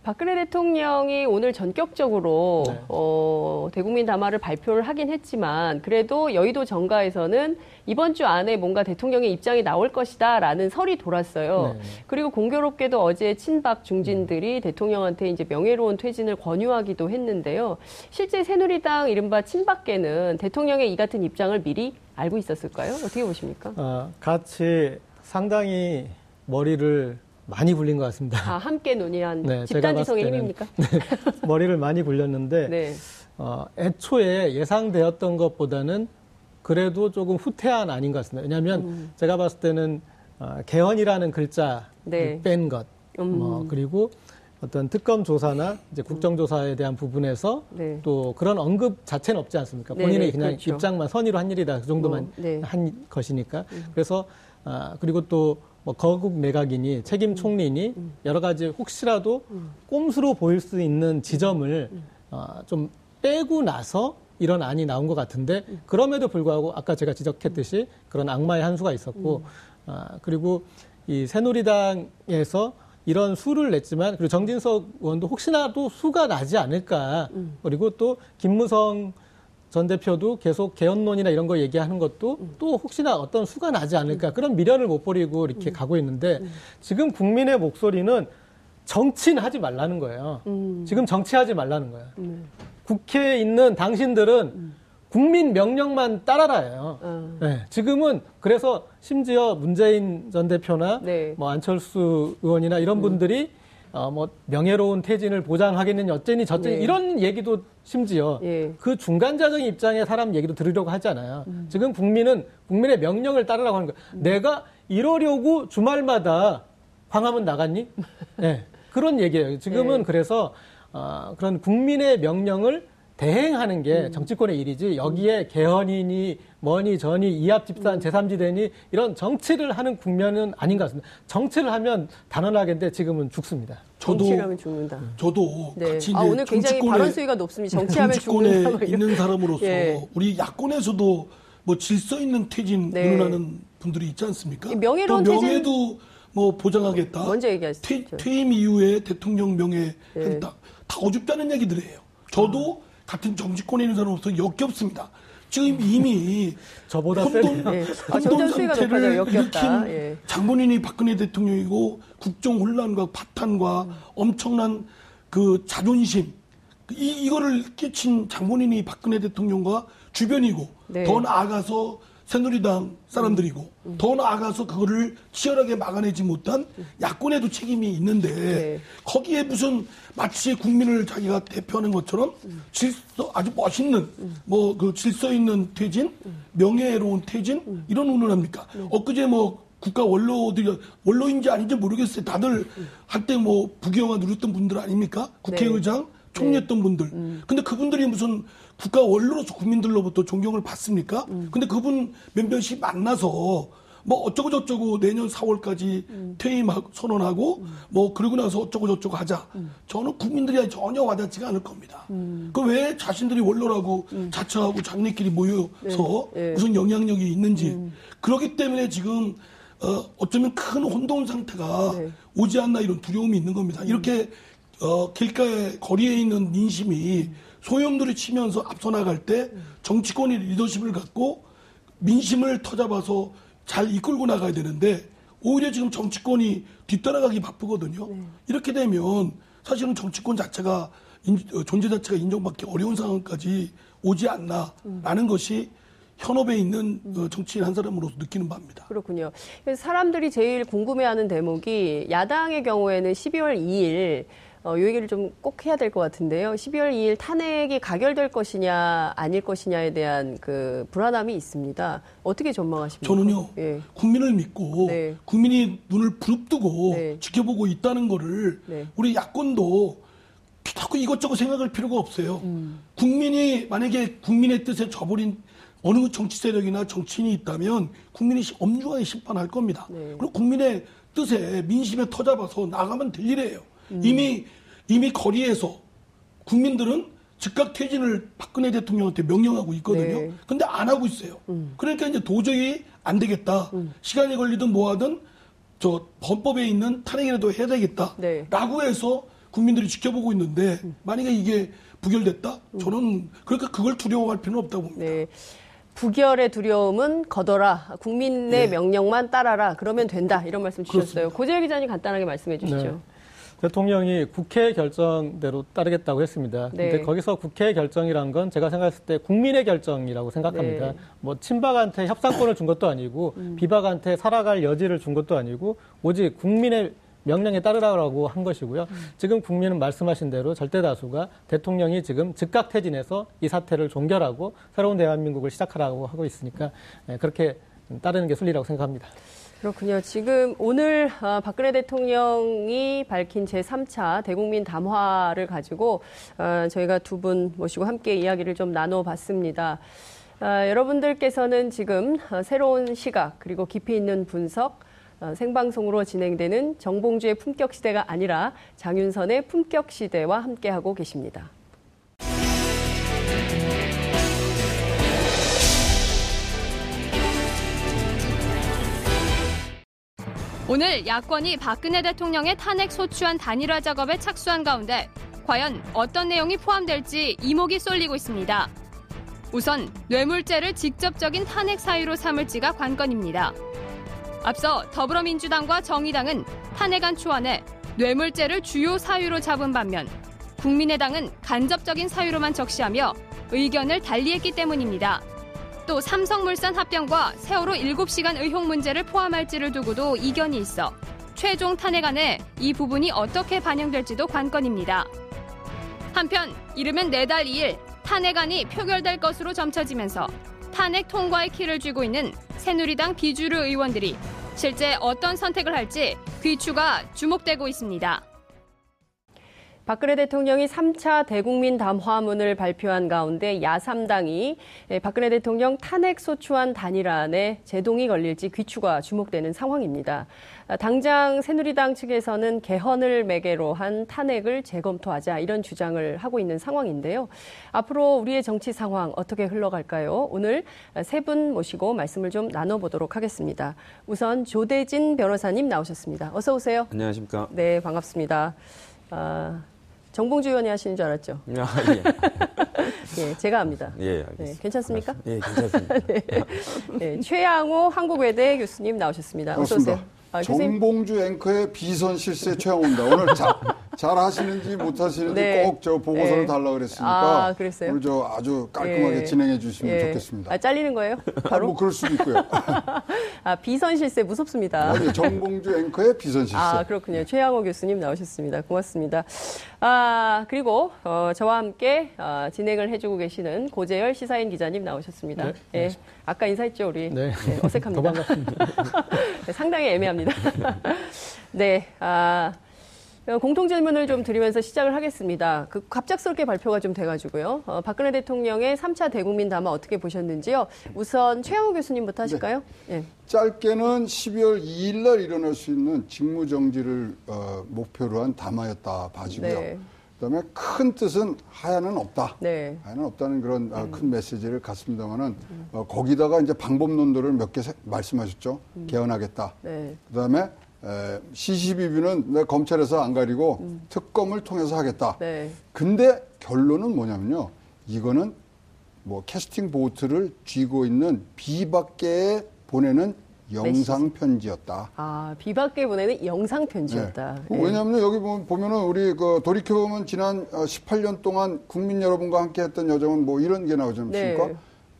박근혜 대통령이 오늘 전격적으로 네. 어, 대국민 담화를 발표를 하긴 했지만 그래도 여의도 정가에서는 이번 주 안에 뭔가 대통령의 입장이 나올 것이다라는 설이 돌았어요. 네. 그리고 공교롭게도 어제 친박 중진들이 대통령한테 이제 명예로운 퇴진을 권유하기도 했는데요. 실제 새누리당 이른바 친박계는 대통령의 이 같은 입장을 미리 알고 있었을까요? 어떻게 보십니까? 어, 같이 상당히 머리를 많이 굴린 것 같습니다. 아, 함께 논의한 네, 집단지성의 힘입니까? 머리를 많이 굴렸는데 네. 어, 애초에 예상되었던 것보다는 그래도 조금 후퇴한 아닌 것 같습니다. 왜냐하면 음. 제가 봤을 때는 어, 개헌이라는 글자 네. 뺀 것, 음. 뭐 그리고 어떤 특검 조사나 이제 국정조사에 대한 부분에서 네. 또 그런 언급 자체는 없지 않습니까? 네, 본인의 네, 그냥 그렇죠. 입장만 선의로 한 일이다 그 정도만 음, 네. 한 것이니까 그래서 아 그리고 또 뭐 거국 내각이니 책임 총리니 여러 가지 혹시라도 꼼수로 보일 수 있는 지점을 어, 좀 빼고 나서 이런 안이 나온 것 같은데 그럼에도 불구하고 아까 제가 지적했듯이 그런 악마의 한 수가 있었고 아, 그리고 이 새누리당에서 이런 수를 냈지만 그리고 정진석 의원도 혹시나도 수가 나지 않을까 그리고 또 김무성 전 대표도 계속 개헌론이나 이런 거 얘기하는 것도 또 혹시나 어떤 수가 나지 않을까 그런 미련을 못 버리고 이렇게 가고 있는데 지금 국민의 목소리는 정치는 하지 말라는 거예요. 지금 정치하지 말라는 거예요. 국회에 있는 당신들은 국민 명령만 따라라예요. 어. 네, 지금은 그래서 심지어 문재인 전 대표나 네. 뭐 안철수 의원이나 이런 분들이 어, 뭐 명예로운 퇴진을 보장하겠느냐 어쩌니 저쩌니 네. 이런 얘기도 심지어 예. 그 중간자적인 입장의 사람 얘기도 들으려고 하잖아요. 지금 국민은 국민의 명령을 따르라고 하는 거예요. 내가 이러려고 주말마다 광화문 나갔니? 네, 그런 얘기예요. 지금은 네. 그래서 어, 그런 국민의 명령을 대행하는 게 정치권의 일이지 여기에 개헌이니 뭐니 저니 이합 집산 제3지대니 이런 정치를 하는 국면은 아닌 것 같습니다. 정치를 하면 단언하겠는데 지금은 죽습니다. 저도 죽는다. 저도 네. 같이 아, 이제 오늘 굉장히 정치권에- 발언 수위가 높습니다. 정치하면 죽는다. 있는 사람으로서 예. 우리 야권에서도 뭐 질서 있는 퇴진 네. 운운하는 분들이 있지 않습니까? 이 명예로운 명예도 뭐 보장하겠다. 먼저 얘기하시죠. 퇴, 퇴임 이후에 대통령 명예 네. 하겠다. 다 어줍다는 얘기들이에요. 저도 같은 정치권에 있는 사람으로서 역겹습니다. 지금 이미 저보다 혼돈. 예. 아, 혼돈 수위가 상태를. 일으킨 예. 장본인이 박근혜 대통령이고 국정 혼란과 파탄과 음. 엄청난 그 자존심 이 이거를 끼친 장본인이 박근혜 대통령과 주변이고 네. 더 나아가서 새누리당 사람들이고 더 나아가서 그거를 치열하게 막아내지 못한 야권에도 책임이 있는데 네. 거기에 무슨 마치 국민을 자기가 대표하는 것처럼 질서 아주 멋있는 뭐그 질서 있는 퇴진, 명예로운 퇴진 이런 운운을 합니까? 엊그제 뭐 국가 원로들이 원로인지 아닌지 모르겠어요. 다들 한때 뭐 부귀영화 누렸던 분들 아닙니까? 국회의장, 총리했던 분들. 근데 그분들이 무슨 국가 원로로서 국민들로부터 존경을 받습니까? 근데 그분 몇몇이 만나서 뭐 어쩌고 저쩌고 내년 4월까지 퇴임 선언하고 뭐 그러고 나서 어쩌고 저쩌고 하자. 저는 국민들이 전혀 와닿지가 않을 겁니다. 그 왜 자신들이 원로라고 자처하고 장래끼리 모여서 네. 무슨 영향력이 있는지 그렇기 때문에 지금 어, 어쩌면 큰 혼돈 상태가 네. 오지 않나 이런 두려움이 있는 겁니다. 이렇게 어, 길가에 거리에 있는 민심이 소용돌이 치면서 앞서 나갈 때 정치권이 리더십을 갖고 민심을 터잡아서 잘 이끌고 나가야 되는데 오히려 지금 정치권이 뒤따라가기 바쁘거든요. 이렇게 되면 사실은 정치권 자체가 인- 어, 존재 자체가 인정받기 어려운 상황까지 오지 않나라는 것이 현업에 있는 어, 정치인 한 사람으로서 느끼는 바입니다. 그렇군요. 사람들이 제일 궁금해하는 대목이 야당의 경우에는 12월 2일 어, 이 얘기를 좀 꼭 해야 될 것 같은데요. 12월 2일 탄핵이 가결될 것이냐 아닐 것이냐에 대한 그 불안함이 있습니다. 어떻게 전망하십니까? 저는요 예. 국민을 믿고 네. 국민이 눈을 부릅뜨고 네. 지켜보고 있다는 거를 네. 우리 야권도 자꾸 이것저것 생각할 필요가 없어요. 음. 국민이 만약에 국민의 뜻에 저버린 어느 정치 세력이나 정치인이 있다면 국민이 시- 엄중하게 심판할 겁니다. 네. 그리고 국민의 뜻에 민심에 터잡아서 나가면 될 일이에요. 음. 이미 이미 거리에서 국민들은 즉각 퇴진을 박근혜 대통령한테 명령하고 있거든요. 네. 근데 안 하고 있어요. 그러니까 이제 도저히 안 되겠다. 시간이 걸리든 뭐하든 저 헌법에 있는 탄핵이라도 해야 되겠다. 네. 라고 해서 국민들이 지켜보고 있는데 만약에 이게 부결됐다? 저는 그러니까 그걸 두려워할 필요는 없다고 봅니다. 네. 부결의 두려움은 거둬라. 국민의 네. 명령만 따라라. 그러면 된다. 이런 말씀 주셨어요. 고재혁 기자님 간단하게 말씀해 주시죠. 네. 대통령이 국회 결정대로 따르겠다고 했습니다. 네. 근데 거기서 국회 결정이란 건 제가 생각했을 때 국민의 결정이라고 생각합니다. 네. 뭐 친박한테 협상권을 준 것도 아니고 음. 비박한테 살아갈 여지를 준 것도 아니고 오직 국민의 명령에 따르라고 한 것이고요. 음. 지금 국민은 말씀하신 대로 절대 다수가 대통령이 지금 즉각 퇴진해서 이 사태를 종결하고 새로운 대한민국을 시작하라고 하고 있으니까 예, 그렇게 따르는 게 순리라고 생각합니다. 그렇군요. 지금 오늘 아, 박근혜 대통령이 밝힌 제3차 대국민 담화를 가지고 아, 저희가 두 분 모시고 함께 이야기를 좀 나눠봤습니다. 아, 여러분들께서는 지금 아, 새로운 시각 그리고 깊이 있는 분석 아, 생방송으로 진행되는 정봉주의 품격 시대가 아니라 장윤선의 품격 시대와 함께하고 계십니다. 오늘 야권이 박근혜 대통령의 탄핵 소추안 단일화 작업에 착수한 가운데 과연 어떤 내용이 포함될지 이목이 쏠리고 있습니다. 우선 뇌물죄를 직접적인 탄핵 사유로 삼을지가 관건입니다. 앞서 더불어민주당과 정의당은 탄핵안 초안에 뇌물죄를 주요 사유로 잡은 반면 국민의당은 간접적인 사유로만 적시하며 의견을 달리했기 때문입니다. 또 삼성물산 합병과 세월호 7시간 의혹 문제를 포함할지를 두고도 이견이 있어 최종 탄핵안에 이 부분이 어떻게 반영될지도 관건입니다. 한편 이르면 내달 2일 탄핵안이 표결될 것으로 점쳐지면서 탄핵 통과의 키를 쥐고 있는 새누리당 비주류 의원들이 실제 어떤 선택을 할지 귀추가 주목되고 있습니다. 박근혜 대통령이 3차 대국민 담화문을 발표한 가운데 야3당이 박근혜 대통령 탄핵 소추안 단일안에 제동이 걸릴지 귀추가 주목되는 상황입니다. 당장 새누리당 측에서는 개헌을 매개로 한 탄핵을 재검토하자 이런 주장을 하고 있는 상황인데요. 앞으로 우리의 정치 상황 어떻게 흘러갈까요? 오늘 세 분 모시고 말씀을 좀 나눠보도록 하겠습니다. 우선 조대진 변호사님 나오셨습니다. 어서 오세요. 안녕하십니까. 네, 반갑습니다. 아, 정봉주 의원이 하시는 줄 알았죠? 아, 예. 예, 제가 합니다. 예, 알겠습니다. 네, 괜찮습니까? 예, 괜찮습니다. 네, 최양호 한국외대 교수님 나오셨습니다. 어서 오세요. 아, 교수님, 정봉주 앵커의 비선 실세 최영호입니다. 오늘 자, 잘 하시는지 못 하시는지 네. 꼭저 보고서를 네. 달라 그랬으니까 아, 그랬어요? 오늘 저 아주 깔끔하게 예. 진행해 주시면 예. 좋겠습니다. 아, 잘리는 거예요? 아, 바로? 뭐 그럴 수도 있고요. 아, 비선 실세 무섭습니다. 아니, 정봉주 앵커의 비선 실세. 아, 그렇군요. 최양호 교수님 나오셨습니다. 고맙습니다. 아, 그리고, 어, 저와 함께, 어, 진행을 해 주고 계시는 고재열 시사인 기자님 나오셨습니다. 네, 예. 아까 인사했죠, 우리? 네. 어색합니다. 더 반갑습니다. 네, 상당히 애매합니다. 네, 아, 어, 공통 질문을 좀 드리면서 시작을 하겠습니다. 그 갑작스럽게 발표가 좀 돼가지고요. 어, 박근혜 대통령의 3차 대국민 담화 어떻게 보셨는지요? 우선 최양호 교수님부터 하실까요? 예. 짧게는 12월 2일 날 일어날 수 있는 직무 정지를 어, 목표로 한 담화였다 봐지고요. 네. 그다음에 큰 뜻은 하야는 없다. 네. 하야는 없다는 그런 어, 큰 메시지를 갖습니다만은 어, 거기다가 이제 방법론들을 몇 개 말씀하셨죠. 개헌하겠다. 네. 그다음에 에, CCBB는 내 검찰에서 안 가리고 특검을 통해서 하겠다. 네. 근데 결론은 뭐냐면요. 이거는 뭐 캐스팅 보트를 쥐고 있는 비밖에 보내는 영상 편지였다. 아, 비박계 보내는 영상 편지였다. 네. 예. 왜냐하면 여기 보면- 보면은 우리 그 돌이켜보면 지난 어, 18년 동안 국민 여러분과 함께 했던 여정은 뭐 이런 게 나오지 않습니까? 네.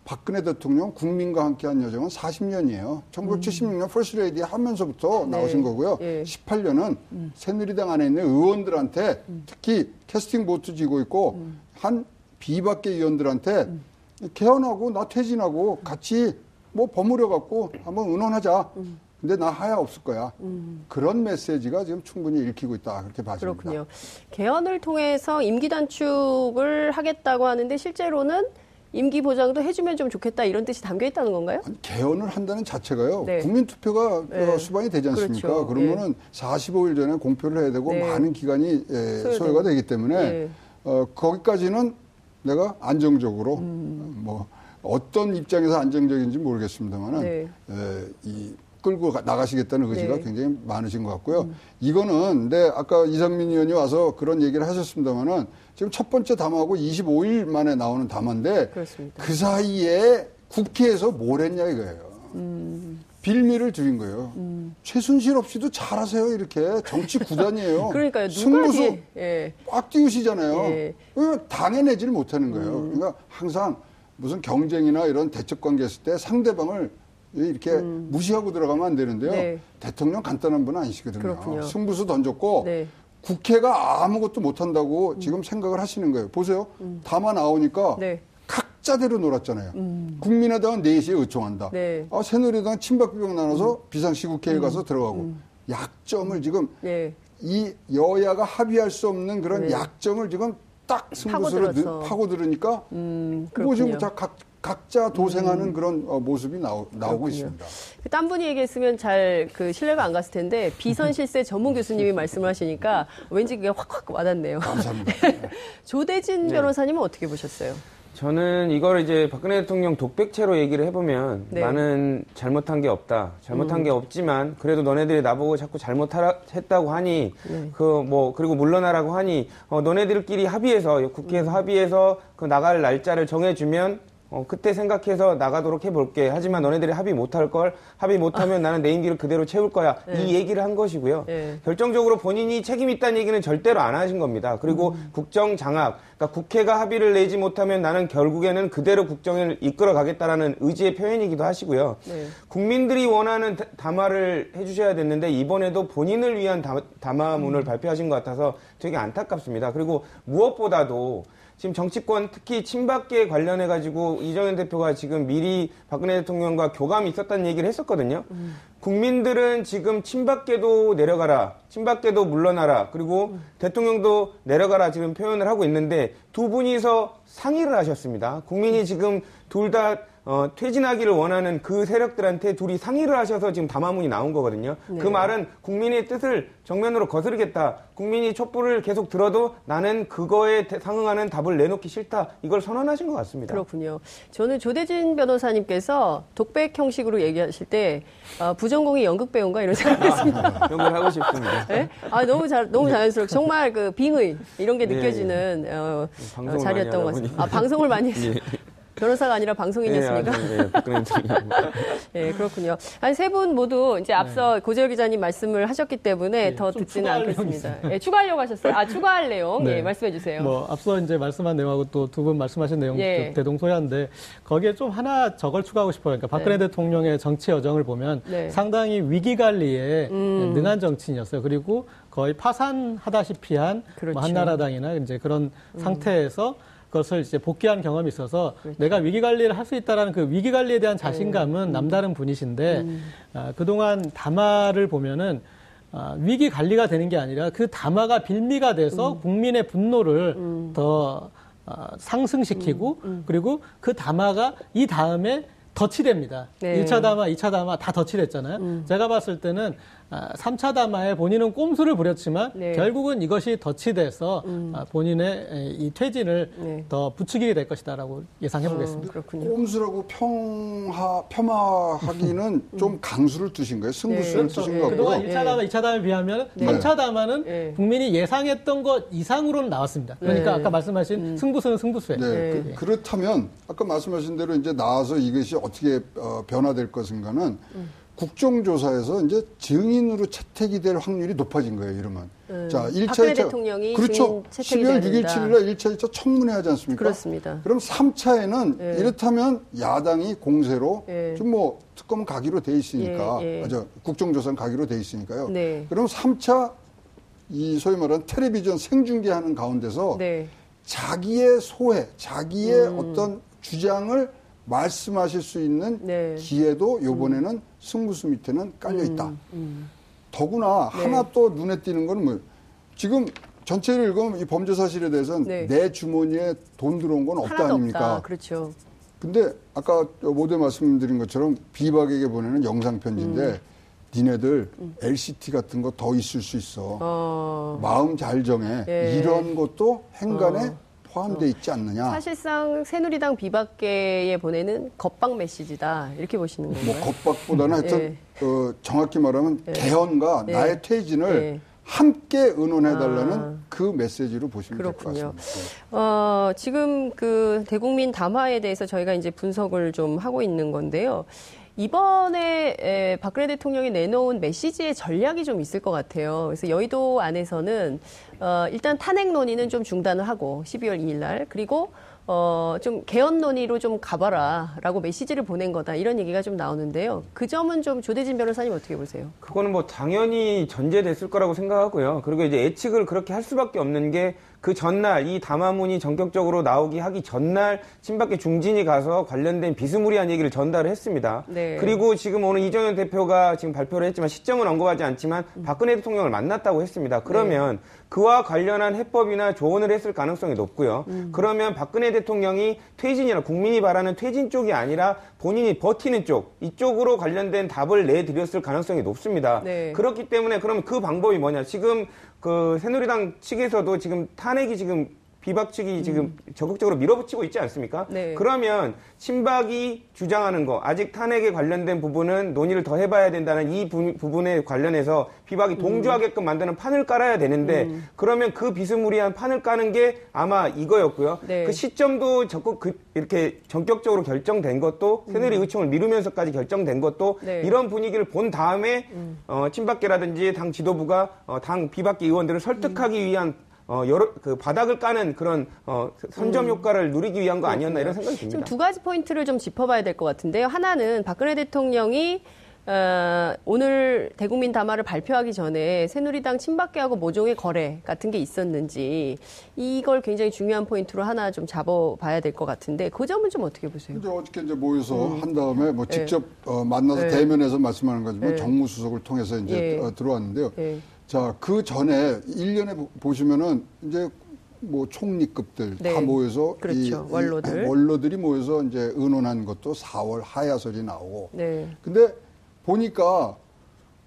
박근혜 대통령 국민과 함께한 여정은 40년이에요. 1976년 퍼스트 레이디 하면서부터 네. 나오신 거고요. 예. 18년은 새누리당 안에 있는 의원들한테 특히 캐스팅 보트 쥐고 있고 한 비박계 의원들한테 개헌하고 나 퇴진하고 같이 뭐 버무려 갖고 한번 의논하자. 근데 나 하야 없을 거야. 그런 메시지가 지금 충분히 읽히고 있다. 그렇게 봐집니다. 그렇군요. 개헌을 통해서 임기 단축을 하겠다고 하는데 실제로는 임기 보장도 해주면 좀 좋겠다 이런 뜻이 담겨 있다는 건가요? 아니, 개헌을 한다는 자체가요. 네. 국민 투표가 네. 어, 수반이 되지 않습니까? 그렇죠. 그러면은 45일 전에 공표를 해야 되고 네. 많은 기간이 예. 소요가 되기 때문에 네. 어, 거기까지는 내가 안정적으로 음. 뭐 어떤 입장에서 안정적인지 모르겠습니다만은 네. 예, 이 끌고 가- 나가시겠다는 의지가 네. 굉장히 많으신 것 같고요. 이거는 네 아까 이상민 의원이 와서 그런 얘기를 하셨습니다만은 지금 첫 번째 담화하고 25일 만에 나오는 담화인데 그렇습니다. 그 사이에 국회에서 뭘 했냐 이거예요. 음. 빌미를 드린 거예요. 최순실 없이도 잘하세요 이렇게 정치 구단이에요. 그러니까요. 승부수 예. 꽉 띄우시잖아요. 예. 왜 당해내지를 못하는 거예요. 그러니까 항상 무슨 경쟁이나 이런 대척 관계 있을 때 상대방을 이렇게 무시하고 들어가면 안 되는데요. 음. 네. 대통령 간단한 분은 아니시거든요. 그렇군요. 승부수 던졌고 네. 국회가 아무것도 못한다고 지금 생각을 하시는 거예요. 보세요. 담아 나오니까 음. 네. 각자대로 놀았잖아요. 국민의당은 4시에 의총한다. 네. 음. 아, 새누리당 친박비명 나눠서 비상시국회에 가서 들어가고 약점을 지금 네. 이 여야가 합의할 수 없는 그런 네. 약점을 지금 딱 승부수로 파고들어서. 느- 파고들으니까 음, 뭐 지금. 음. 다 각, 각자 도생하는 그런 어, 모습이 나오, 나오고 그렇군요. 있습니다. 그딴 분이 얘기했으면 잘 그 신뢰가 안 갔을 텐데 비선실세 전문 교수님이 말씀을 하시니까 왠지 그게 확확 와닿네요. 감사합니다. 조대진 변호사님은 어떻게 보셨어요? 저는 이걸 이제 박근혜 대통령 독백체로 얘기를 해보면 네. 나는 잘못한 게 없다. 잘못한 음. 게 없지만 그래도 너네들이 나보고 자꾸 잘못했다고 하니 네. 그뭐 그리고 물러나라고 하니 어, 너네들끼리 합의해서 음. 국회에서 합의해서 그 나갈 날짜를 정해주면 어, 그때 생각해서 나가도록 해볼게. 하지만 너네들이 합의 못할 걸 합의 못하면 나는 내 임기를 그대로 채울 거야. 아. 네. 이 얘기를 한 것이고요. 네. 결정적으로 본인이 책임 있다는 얘기는 절대로 안 하신 겁니다. 그리고 음. 국정 장악, 그러니까 국회가 합의를 내지 못하면 나는 결국에는 그대로 국정을 이끌어 가겠다라는 의지의 표현이기도 하시고요. 네. 국민들이 원하는 다- 담화를 해주셔야 됐는데 이번에도 본인을 위한 담- 담화문을 발표하신 것 같아서 되게 안타깝습니다. 그리고 무엇보다도 지금 정치권 특히 친박계 관련해 가지고 이정현 대표가 지금 미리 박근혜 대통령과 교감이 있었다는 얘기를 했었거든요. 국민들은 지금 친박계도 내려가라, 친박계도 물러나라, 그리고 대통령도 내려가라 지금 표현을 하고 있는데 두 분이서 상의를 하셨습니다. 국민이 지금 둘다 어, 퇴진하기를 원하는 그 세력들한테 둘이 상의를 하셔서 지금 담화문이 나온 거거든요. 그 말은 국민의 뜻을 정면으로 거스르겠다. 국민이 촛불을 계속 들어도 나는 그거에 대- 상응하는 답을 내놓기 싫다. 이걸 선언하신 것 같습니다. 그렇군요. 저는 조대진 변호사님께서 독백 형식으로 얘기하실 때 아, 부전공이 연극 배우인가 이런 생각했습니다. 연구를 하고 싶습니다. 네? 아 너무 잘 너무 자연스럽고 정말 그 빙의 이런 게 네, 느껴지는 어, 방송을 어, 자리였던 것 같습니다. 아 방송을 많이 했어요. 변호사가 아니라 방송인이었습니까? 예, 예, 박근혜 대통령. 네, 그렇군요. 아니, 세분 모두 이제 앞서 고재열 기자님 말씀을 하셨기 때문에 네, 더좀 듣지는 않겠습니다. 예, 추가하려고 하셨어요. 아, 추가할 내용. 네. 예, 말씀해 주세요. 뭐 앞서 이제 말씀한 내용하고 또 두 분 말씀하신 내용 예. 대동소이한데 거기에 좀 하나 저걸 추가하고 싶어요. 그러니까 박근혜 대통령의 정치 여정을 보면 네. 상당히 위기 관리에 음. 능한 정치인이었어요. 그리고 거의 파산하다시피 한 그렇죠. 뭐 한나라당이나 이제 그런 상태에서 그 것을 이제 복귀한 경험이 있어서 내가 위기 관리를 할 수 있다라는 그 위기 관리에 대한 자신감은 남다른 분이신데 아, 그동안 담화를 보면은 아, 위기 관리가 되는 게 아니라 그 담화가 빌미가 돼서 국민의 분노를 더 아, 상승시키고 그리고 그 담화가 이 다음에 덧치됩니다. 네. 1차 담화, 2차 담화 다 덧치됐잖아요. 제가 봤을 때는 아, 3차 담화에 본인은 꼼수를 부렸지만 네. 결국은 이것이 덧치돼서 아, 본인의 에, 이 퇴진을 네. 더 부추기게 될 것이다라고 예상해 보겠습니다. 그렇군요. 꼼수라고 평하, 폄하하기는 좀 강수를 두신 거예요. 승부수를 네, 두신 그렇죠. 거고. 그동안 예. 1차 담화, 2차 담화에 비하면 네. 3차 담화는 네. 국민이 예상했던 것 이상으로는 나왔습니다. 그러니까 네. 아까 말씀하신 승부수는 승부수예요. 네, 네. 그, 렇다면 아까 말씀하신 대로 이제 나와서 이것이 어떻게 어, 변화될 것인가는 음. 국정조사에서 이제 증인으로 채택이 될 확률이 높아진 거예요, 이러면. 자, 1차, 음. 박근혜 2차. 대통령이 그렇죠. 증인 채택이 12월 돼야 6일, 된다. 7일 날 1차, 2차 청문회 하지 않습니까? 그렇습니다. 그럼 3차에는 예. 이렇다면 야당이 공세로 예. 좀뭐 특검 가기로 돼 있으니까, 예, 예. 아, 저 국정조사는 가기로 돼 있으니까요. 네. 그럼 3차 이 소위 말하는 텔레비전 생중계하는 가운데서 네. 자기의 소회, 자기의 음. 어떤 주장을 말씀하실 수 있는 네. 기회도 요번에는 승부수 밑에는 깔려 있다. 음, 더구나 네. 하나 또 눈에 띄는 거는 뭐 지금 전체를 읽으면 이 범죄 사실에 대해서는 네. 내 주머니에 돈 들어온 건 없다 아닙니까? 없다. 그렇죠. 근데 아까 모두 말씀드린 것처럼 비박에게 보내는 영상 편지인데 음. 니네들 LCT 같은 거 더 있을 수 있어. 어, 마음 잘 정해. 예. 이런 것도 행간에 포함돼 있지 않느냐. 사실상 새누리당 비박계에 보내는 겁박 메시지다. 이렇게 보시는 뭐 건가요? 겁박보다는 하여튼 예. 어, 정확히 말하면 개헌과 예. 나의 퇴진을 예. 함께 의논해달라는 아. 그 메시지로 보시면 될 것. 같습니다. 어, 지금 그 대국민 담화에 대해서 저희가 이제 분석을 좀 하고 있는 건데요. 이번에 에, 박근혜 대통령이 내놓은 메시지의 전략이 좀 있을 것 같아요. 그래서 여의도 안에서는 어, 일단 탄핵 논의는 좀 중단을 하고 12월 2일 날 그리고 어, 좀 개헌 논의로 좀 가봐라 라고 메시지를 보낸 거다 이런 얘기가 좀 나오는데요. 그 점은 좀 조대진 변호사님 어떻게 보세요? 그거는 뭐 당연히 전제됐을 거라고 생각하고요. 그리고 이제 예측을 그렇게 할 수밖에 없는 게그 전날 이 담화문이 전격적으로 나오기 하기 전날 친박계 중진이 가서 관련된 비스무리한 얘기를 전달을 했습니다. 네. 그리고 지금 오늘 이정현 대표가 지금 발표를 했지만 시점은 언급하지 않지만 박근혜 대통령을 만났다고 했습니다. 그러면 그와 관련한 해법이나 조언을 했을 가능성이 높고요. 그러면 박근혜 대통령이 퇴진이나 국민이 바라는 퇴진 쪽이 아니라 본인이 버티는 쪽 이쪽으로 관련된 답을 내드렸을 가능성이 높습니다. 네. 그렇기 때문에 그러면 그 방법이 뭐냐? 지금 그 새누리당 측에서도 지금 탄핵이 지금 비박 측이 지금 적극적으로 밀어붙이고 있지 않습니까? 네. 그러면 친박이 주장하는 거 아직 탄핵에 관련된 부분은 논의를 더 해봐야 된다는 이 부, 분에 관련해서 비박이 동조하게끔 만드는 판을 깔아야 되는데 그러면 그 비스무리한 판을 까는 게 아마 이거였고요. 네. 그 시점도 적극 그 이렇게 전격적으로 결정된 것도 새누리 의총을 미루면서까지 결정된 것도 네. 이런 분위기를 본 다음에 어, 친박계라든지 당 지도부가 어, 당 비박계 의원들을 설득하기 위한 어, 여러, 그 바닥을 까는 그런, 어, 선점 효과를 누리기 위한 거 아니었나 이런 생각이 지금 듭니다. 두 가지 포인트를 좀 짚어봐야 될 것 같은데요. 하나는 박근혜 대통령이 어, 오늘 대국민 담화를 발표하기 전에 새누리당 친박계하고 모종의 거래 같은 게 있었는지 이걸 굉장히 중요한 포인트로 하나 좀 잡아봐야 될 것 같은데 그 점은 좀 어떻게 보세요? 이제 어저께 이제 모여서 한 다음에 뭐 직접 어, 만나서 네. 대면해서 말씀하는 거지만 네. 정무수석을 통해서 이제 예. 어, 들어왔는데요. 예. 자, 그 전에 일년에 보시면은 이제 뭐 총리급들 네. 다 모여서 그렇죠. 원로들. 원로들이 모여서 이제 의논한 것도 4월 하야설이 나오고. 네. 근데 보니까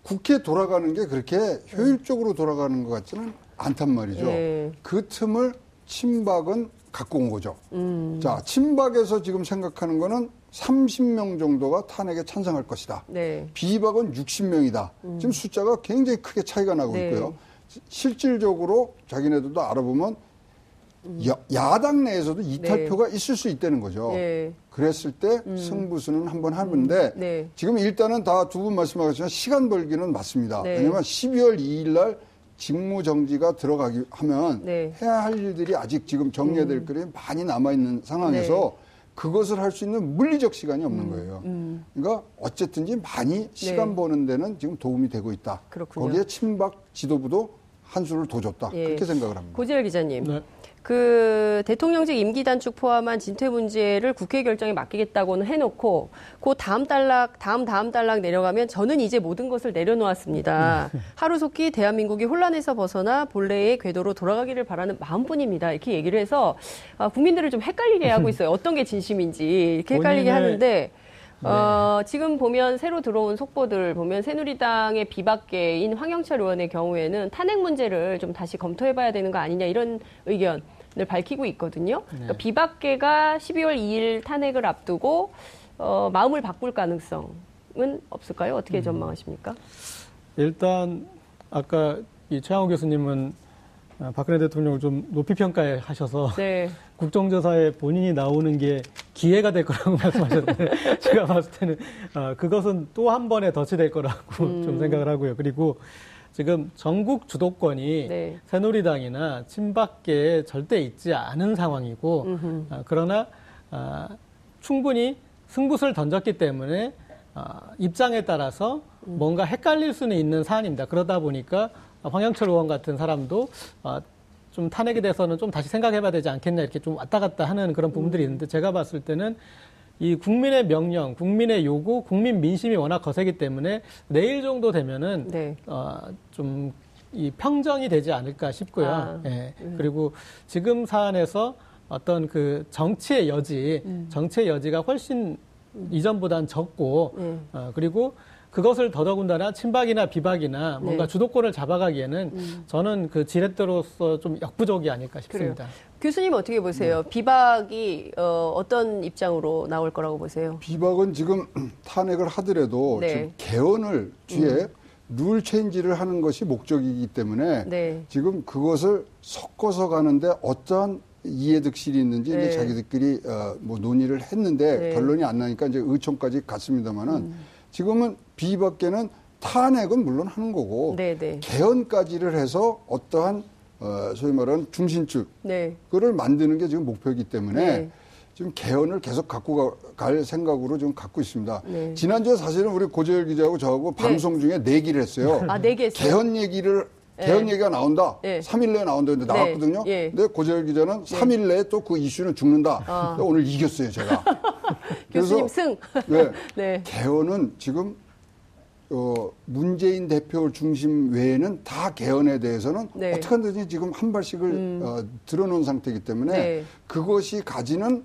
국회 돌아가는 게 그렇게 효율적으로 돌아가는 것 같지는 않단 말이죠. 네. 그 틈을 친박은 갖고 온 거죠. 음. 자, 친박에서 지금 생각하는 거는 30명 정도가 탄핵에 찬성할 것이다. 네. 비박은 60명이다. 지금 숫자가 굉장히 크게 차이가 나고 네. 있고요. 시- 실질적으로 자기네들도 알아보면 야, 당 내에서도 이탈표가 네. 있을 수 있다는 거죠. 네. 그랬을 때 음. 승부수는 한번 하는데 네. 지금 일단은 다 두 분 말씀하셨지만 시간 벌기는 맞습니다. 네. 왜냐하면 12월 2일 날 직무 정지가 들어가기 하면 네. 해야 할 일들이 아직 지금 정리될 음. 것이 많이 남아 있는 상황에서 네. 그것을 할 수 있는 물리적 시간이 없는 음. 거예요. 음. 그러니까 어쨌든지 많이 시간 버는 데는 지금 도움이 되고 있다. 그렇군요. 거기에 친박 지도부도 한 수를 더 줬다. 예. 그렇게 생각을 합니다. 고재열 기자님. 네. 그 대통령직 임기 단축 포함한 진퇴 문제를 국회 결정에 맡기겠다고는 해놓고 그 다음 달락 다음 다음 달락 내려가면 저는 이제 모든 것을 내려놓았습니다. 하루속히 대한민국이 혼란에서 벗어나 본래의 궤도로 돌아가기를 바라는 마음뿐입니다. 이렇게 얘기를 해서 아, 국민들을 좀 헷갈리게 하고 있어요. 어떤 게 진심인지 이렇게 헷갈리게 하는데 네. 어, 지금 보면 새로 들어온 속보들 보면 새누리당의 비박계인 황영철 의원의 경우에는 탄핵 문제를 좀 다시 검토해봐야 되는 거 아니냐 이런 의견을 밝히고 있거든요. 네. 그러니까 비박계가 12월 2일 탄핵을 앞두고 어, 마음을 바꿀 가능성은 없을까요? 어떻게 음. 전망하십니까? 일단 아까 이 최양호 교수님은 아, 박근혜 대통령을 좀 높이 평가하셔서 네. 국정조사에 본인이 나오는 게 기회가 될 거라고 말씀하셨는데 제가 봤을 때는 어, 그것은 또 한 번에 덧이 될 거라고 음. 좀 생각을 하고요. 그리고 지금 전국 주도권이 네. 새누리당이나 친박계에 절대 있지 않은 상황이고 어, 그러나 어, 충분히 승부수를 던졌기 때문에 어, 입장에 따라서 음. 뭔가 헷갈릴 수는 있는 사안입니다. 그러다 보니까 황영철 의원 같은 사람도 어, 좀 탄핵에 대해서는 좀 다시 생각해봐야 되지 않겠냐 이렇게 좀 왔다 갔다 하는 그런 부분들이 있는데 제가 봤을 때는 이 국민의 명령, 국민의 요구, 국민 민심이 워낙 거세기 때문에 내일 정도 되면은 네. 어, 좀 이 평정이 되지 않을까 싶고요. 아, 예. 음. 그리고 지금 사안에서 어떤 그 정치의 여지, 음. 정치의 여지가 훨씬 음. 이전보다는 적고 음. 어, 그리고 그것을 더더군다나 친박이나 비박이나 뭔가 네. 주도권을 잡아가기에는 음. 저는 그 지렛대로서 좀 역부족이 아닐까 싶습니다. 그래요. 교수님 어떻게 보세요? 네. 비박이 어, 어떤 입장으로 나올 거라고 보세요? 비박은 지금 탄핵을 하더라도 네. 지금 개헌을 뒤에 음. 룰 체인지를 하는 것이 목적이기 때문에 네. 지금 그것을 섞어서 가는데 어떠한 이해득실이 있는지 이제 네. 자기들끼리 어, 뭐 논의를 했는데 네. 결론이 안 나니까 이제 의총까지 갔습니다만은 음. 지금은 비박계는 탄핵은 물론 하는 거고 네네. 네. 개헌까지를 해서 어떠한 어, 소위 말하는 중심축 네. 그를 만드는 게 지금 목표이기 때문에 네. 지금 개헌을 계속 갖고 갈 생각으로 좀 갖고 있습니다. 네. 지난주에 사실은 우리 고재열 기자하고 저하고 네. 방송 중에 내기를 했어요. 아, 내기 했어요? 개헌 얘기를 네. 개헌 얘기가 나온다. 네. 3일 내에 나온다 근데 나왔거든요. 예. 근데 고재열 기자는 네. 3일 내에 또 그 이슈는 죽는다. 아. 오늘 이겼어요, 제가. 교수님 승. 네. 네. 개헌은 지금 어, 문재인 대표 중심 외에는 다 개헌에 대해서는 네. 어떻게 하든지 지금 한 발씩을 음. 어, 들어놓은 상태이기 때문에 네. 그것이 가지는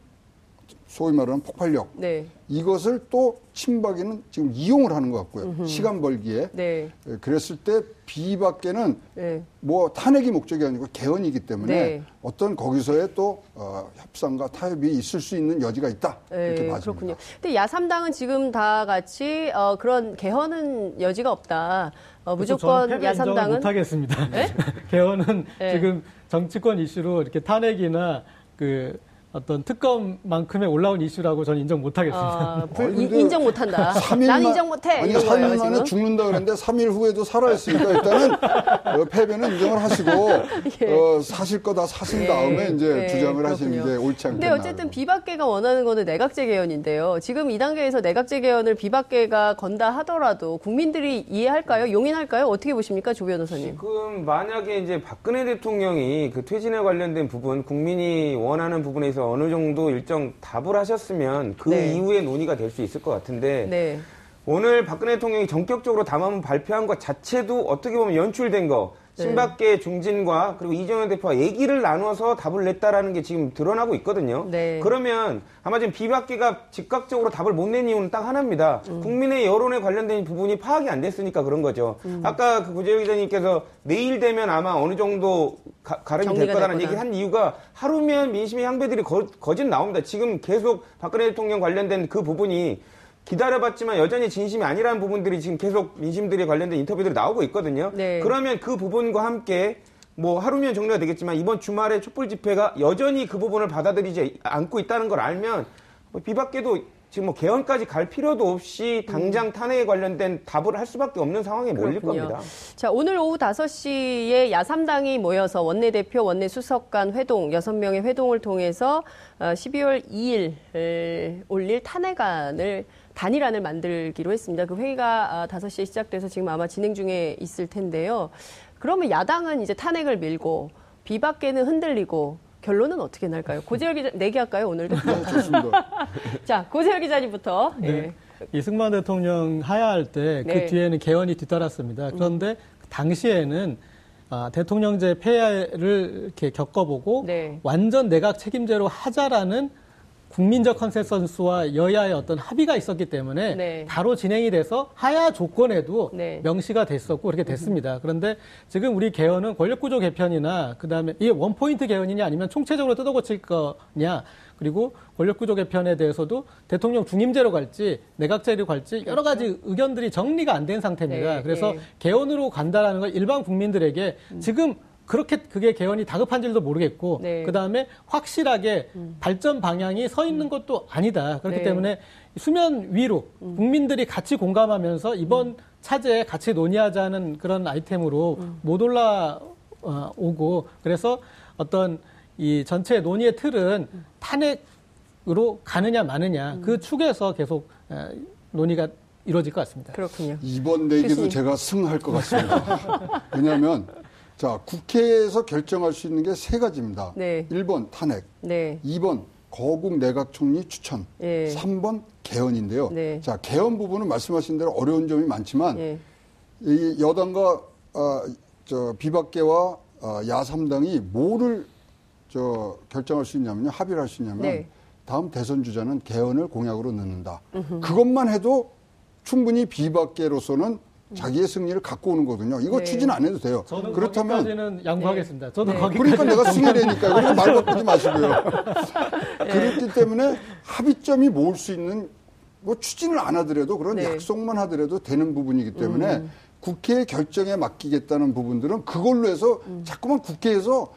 소위 말하는 폭발력 네. 이것을 또 친박에는 지금 이용을 하는 것 같고요. 음흠. 시간 벌기에. 네. 예, 그랬을 때 비밖에는 네. 뭐 탄핵이 목적이 아니고 개헌이기 때문에 네. 어떤 거기서의 또 어, 협상과 타협이 있을 수 있는 여지가 있다. 네, 이렇게 봐집니다. 그렇군요. 근데 야삼당은 지금 다 같이 어, 그런 개헌은 여지가 없다. 어, 무조건 야삼당은 못하겠습니다. 네? 개헌은 네. 지금 정치권 이슈로 이렇게 탄핵이나 그 어떤 특검만큼의 올라온 이슈라고 저는 인정 못하겠습니다. 아, 불, 인, 인정 못한다. 난 인정 못해. 아니, 3일 만에 죽는다 그랬는데 3일 후에도 살아있으니까 일단은 어, 패배는 인정을 하시고 예. 어, 사실 거 다 사신 예. 다음에 이제 예. 주장을 그렇군요. 하시는 게 옳지 않겠나. 근데 어쨌든 비박계가 원하는 거는 내각제 개헌인데요. 지금 이 단계에서 내각제 개헌을 비박계가 건다 하더라도 국민들이 이해할까요? 용인할까요? 어떻게 보십니까, 조 변호사님? 지금 만약에 이제 박근혜 대통령이 그 퇴진에 관련된 부분, 국민이 원하는 부분에서 어느 정도 일정 답을 하셨으면 그 네. 이후에 논의가 될 수 있을 것 같은데 네. 오늘 박근혜 대통령이 전격적으로 담화문 발표한 것 자체도 어떻게 보면 연출된 거 네. 신박계 중진과 그리고 이정현 대표와 얘기를 나눠서 답을 냈다라는 게 지금 드러나고 있거든요. 네. 그러면 아마 지금 비박계가 즉각적으로 답을 못 낸 이유는 딱 하나입니다. 음. 국민의 여론에 관련된 부분이 파악이 안 됐으니까 그런 거죠. 음. 아까 그 구재혁 기자님께서 내일 되면 아마 어느 정도 가, 가름이 될 거다라는 얘기 한 이유가 하루면 민심의 향배들이 거, 거짓 나옵니다. 지금 계속 박근혜 대통령 관련된 그 부분이 기다려봤지만 여전히 진심이 아니라는 부분들이 지금 계속 민심들이 관련된 인터뷰들이 나오고 있거든요. 네. 그러면 그 부분과 함께 뭐 하루면 정리가 되겠지만 이번 주말에 촛불 집회가 여전히 그 부분을 받아들이지 않고 있다는 걸 알면 뭐 비박계도 지금 뭐 개헌까지 갈 필요도 없이 당장 탄핵에 관련된 답을 할 수밖에 없는 상황에 몰릴 그렇군요. 겁니다. 자, 오늘 오후 5시에 야삼당이 모여서 원내대표, 원내수석 간 회동, 6명의 회동을 통해서 어, 12월 2일 올릴 탄핵안을 단일안을 만들기로 했습니다. 그 회의가 아, 5시에 시작돼서 지금 아마 진행 중에 있을 텐데요. 그러면 야당은 이제 탄핵을 밀고 비박계는 흔들리고 결론은 어떻게 날까요? 고재열 기자 내기할까요 오늘도? 네, 좋습니다. 자 고재열 기자님부터. 네. 예. 이승만 대통령 하야할 때그 네. 뒤에는 개헌이 뒤따랐습니다. 그런데 당시에는 아, 대통령제 폐하를 이렇게 겪어보고 네. 완전 내각 책임제로 하자라는 국민적 컨센서스와 여야의 어떤 합의가 있었기 때문에 네. 바로 진행이 돼서 하야 조건에도 네. 명시가 됐었고 그렇게 됐습니다. 그런데 지금 우리 개헌은 권력구조 개편이나 그다음에 이게 원포인트 개헌이냐 아니면 총체적으로 뜯어고칠 거냐 그리고 권력구조 개편에 대해서도 대통령 중임제로 갈지 내각제로 갈지 여러 가지 의견들이 정리가 안 된 상태입니다. 그렇죠. 네, 그래서 네. 개헌으로 간다라는 걸 일반 국민들에게 지금 그렇게 그게 개헌이 다급한지도 모르겠고 네. 음. 그다음에 확실하게 발전 방향이 서 있는 것도 아니다. 그렇기 네. 때문에 수면 위로 국민들이 같이 공감하면서 이번 차제에 같이 논의하자는 그런 아이템으로 못 올라오고 그래서 어떤 이 전체 논의의 틀은 탄핵으로 가느냐 마느냐 그 축에서 계속 에, 논의가 이루어질 것 같습니다. 그렇군요. 이번 내기도 교수님. 제가 승할 것 같습니다. 왜냐하면 자 국회에서 결정할 수 있는 게 세 가지입니다. 네. 1번 탄핵, 네. 2번 거국 내각 총리 추천, 예. 3번 개헌인데요. 네. 자 개헌 부분은 말씀하신 대로 어려운 점이 많지만 예. 이 여당과 어, 저 비박계와 어, 야삼당이 뭐를 저 결정할 수 있냐면요 합의를 할 수 있냐면 네. 다음 대선 주자는 개헌을 공약으로 넣는다. 그것만 해도 충분히 비박계로서는 자기의 승리를 갖고 오는 거거든요. 이거 네. 추진 안 해도 돼요. 저는 그렇다면 거기까지는 양보하겠습니다. 저도 네. 거기 그러니까 내가 승리라니까 그러니까 말 바꾸지 마시고요. 네. 그렇기 때문에 합의점이 모을 수 있는 뭐 추진을 안 하더라도 그런 네. 음. 약속만 하더라도 되는 부분이기 때문에 국회의 결정에 맡기겠다는 부분들은 그걸로 해서 음. 자꾸만 국회에서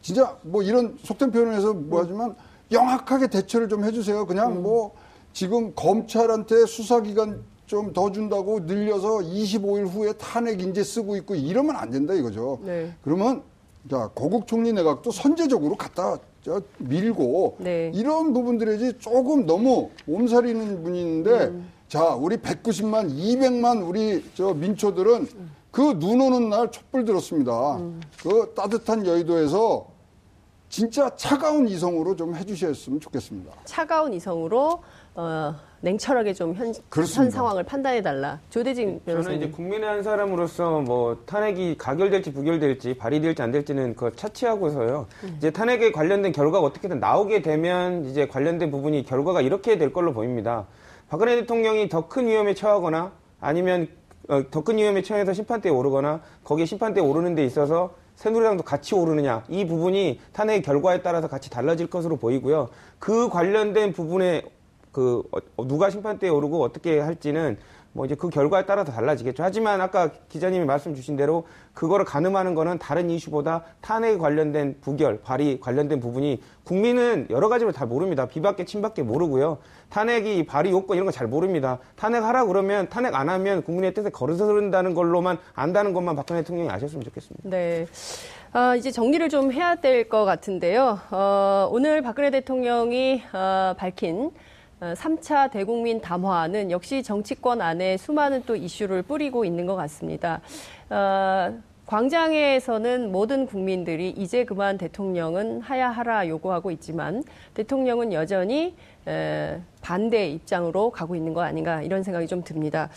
진짜 뭐 이런 속된 표현을 해서 뭐 하지만 영악하게 대처를 좀 해주세요. 그냥 음. 뭐 지금 검찰한테 수사기간 좀 더 준다고 늘려서 25일 후에 탄핵 인제 쓰고 있고 이러면 안 된다 이거죠. 네. 그러면 자 고국 총리 내각도 선제적으로 갖다 저 밀고 네. 이런 부분들이지 조금 너무 몸살이는 분인데 음. 자 우리 190만 200만 우리 저 민초들은 그 눈 오는 날 촛불 들었습니다. 음. 그 따뜻한 여의도에서 진짜 차가운 이성으로 좀 해주셨으면 좋겠습니다. 차가운 이성으로 어, 냉철하게 좀 현, 상황을 판단해 달라. 조대진 저는 이제 변호사님. 국민의 한 사람으로서 뭐 탄핵이 가결될지 부결될지 발의될지 안 될지는 그 차치하고서요. 이제 탄핵에 관련된 결과가 어떻게든 나오게 되면 이제 관련된 부분이 결과가 이렇게 될 걸로 보입니다. 박근혜 대통령이 더 큰 위험에 처하거나 아니면 어, 더 큰 위험에 처해서 심판대에 오르거나 거기에 심판대에 오르는 데 있어서 새누리당도 같이 오르느냐 이 부분이 탄핵 결과에 따라서 같이 달라질 것으로 보이고요. 그 관련된 부분에 그 어, 누가 심판대에 오르고 어떻게 할지는 뭐 이제 그 결과에 따라서 달라지겠죠. 하지만 아까 기자님이 말씀 주신 대로 그거를 가늠하는 거는 다른 이슈보다 탄핵 관련된 부결, 발의 관련된 부분이 국민은 여러 가지를 다 모릅니다. 비밖에 친밖에 모르고요. 탄핵이 발의 요건 이런 거 잘 모릅니다. 탄핵하라 그러면 탄핵 안 하면 국민의 뜻에 거르서른다는 걸로만 안다는 것만 박근혜 대통령이 아셨으면 좋겠습니다. 네. 아, 이제 정리를 좀 해야 될 것 같은데요. 어, 오늘 박근혜 대통령이 어, 밝힌 어, 3차 대국민 담화는 역시 정치권 안에 수많은 또 이슈를 뿌리고 있는 것 같습니다. 어, 광장에서는 모든 국민들이 이제 그만 대통령은 하야하라 요구하고 있지만 대통령은 여전히 에, 반대 입장으로 가고 있는 거 아닌가 이런 생각이 좀 듭니다.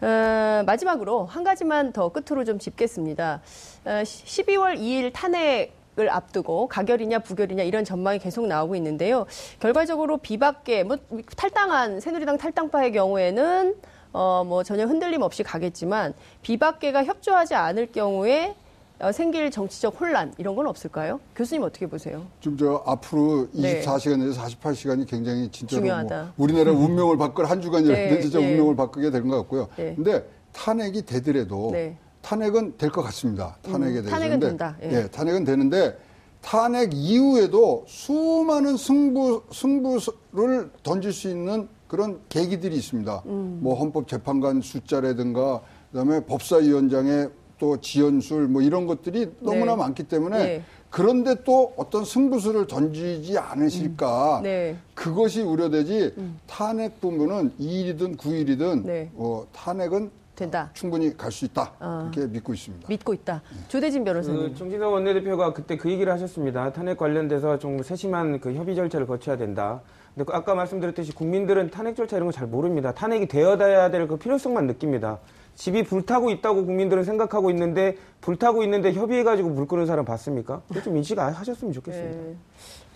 어, 마지막으로 한 가지만 더 끝으로 좀 짚겠습니다. 어, 12월 2일 탄핵 을 앞두고 가결이냐 부결이냐 이런 전망이 계속 나오고 있는데요. 결과적으로 비박계 뭐 탈당한 새누리당 탈당파의 경우에는 어 뭐 전혀 흔들림 없이 가겠지만 비박계가 협조하지 않을 경우에 어, 생길 정치적 혼란 이런 건 없을까요? 교수님 어떻게 보세요? 좀 저 앞으로 네. 24시간에서 48시간이 굉장히 진짜로. 뭐 우리나라 운명을 바꿀 한 주간이라든지 네, 진짜 네. 운명을 바꾸게 되는 것 같고요. 네. 근데 탄핵이 되더라도 네. 탄핵은 될 것 같습니다. 탄핵에 대해서. 음, 탄핵은 된다. 예. 예, 탄핵은 되는데 탄핵 이후에도 수많은 승부 승부를 던질 수 있는 그런 계기들이 있습니다. 음. 뭐 헌법재판관 숫자라든가 그다음에 법사위원장의 또 지연술 뭐 이런 것들이 너무나 네. 많기 때문에 네. 그런데 또 어떤 승부수를 던지지 않으실까 네. 그것이 우려되지 탄핵 부분은 2일이든 9일이든 네. 어, 탄핵은 된다. 충분히 갈 수 있다 아. 이렇게 믿고 있습니다. 믿고 있다. 조대진 변호사님. 그 정진석 원내대표가 그때 그 얘기를 하셨습니다. 탄핵 관련돼서 좀 세심한 그 협의 절차를 거쳐야 된다. 근데 그 아까 말씀드렸듯이 국민들은 탄핵 절차 이런 거 잘 모릅니다. 탄핵이 되어야 될 그 필요성만 느낍니다. 집이 불타고 있다고 국민들은 생각하고 있는데 불타고 있는데 협의해가지고 불 끄는 사람 봤습니까? 좀 인식하셨으면 좋겠습니다. 네.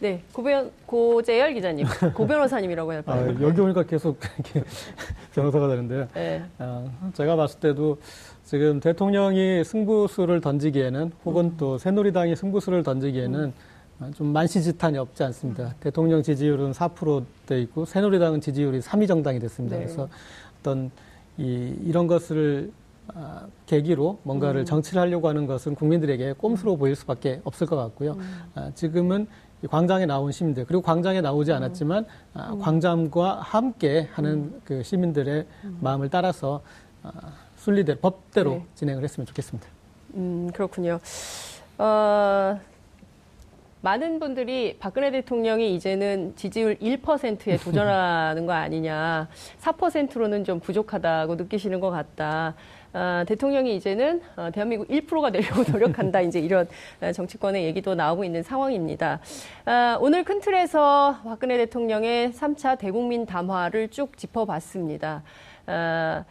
네, 고변 고재열 기자님, 고 변호사님이라고 해야 아, 할까요? 여기 오니까 계속 이렇게 변호사가 되는데요. 네. 어, 제가 봤을 때도 지금 대통령이 승부수를 던지기에는 혹은 또 새누리당이 승부수를 던지기에는 어, 좀 만시지탄이 없지 않습니다. 대통령 지지율은 4%돼 있고 새누리당은 지지율이 3위 정당이 됐습니다. 네. 그래서 어떤 이, 이런 것을 아, 계기로 뭔가를 정치를 하려고 하는 것은 국민들에게 꼼수로 보일 수밖에 없을 것 같고요. 아, 지금은 이 광장에 나온 시민들 그리고 광장에 나오지 않았지만 아, 광장과 함께 하는 그 시민들의 마음을 따라서 아, 순리대로 법대로 네. 진행을 했으면 좋겠습니다. 음, 그렇군요. 어, 많은 분들이 박근혜 대통령이 이제는 지지율 1%에 도전하는 거 아니냐, 4%로는 좀 부족하다고 느끼시는 것 같다. 아, 대통령이 이제는 어, 대한민국 1%가 되려고 노력한다. 이제 이런 어, 정치권의 얘기도 나오고 있는 상황입니다. 아, 오늘 큰 틀에서 박근혜 대통령의 3차 대국민 담화를 쭉 짚어봤습니다. 아,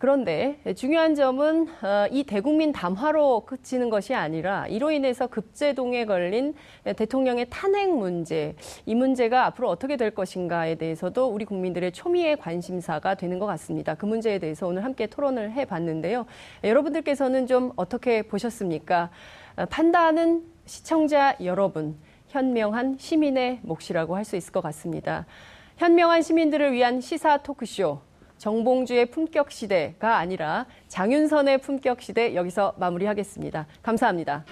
그런데 중요한 점은 어, 이 대국민 담화로 그치는 것이 아니라 이로 인해서 급제동에 걸린 대통령의 탄핵 문제, 이 문제가 앞으로 어떻게 될 것인가에 대해서도 우리 국민들의 초미의 관심사가 되는 것 같습니다. 그 문제에 대해서 오늘 함께 토론을 해봤는데요. 여러분들께서는 좀 어떻게 보셨습니까? 어, 판단은 시청자 여러분, 현명한 시민의 몫이라고 할 수 있을 것 같습니다. 현명한 시민들을 위한 시사 토크쇼. 정봉주의 품격 시대가 아니라 장윤선의 품격 시대 여기서 마무리하겠습니다. 감사합니다.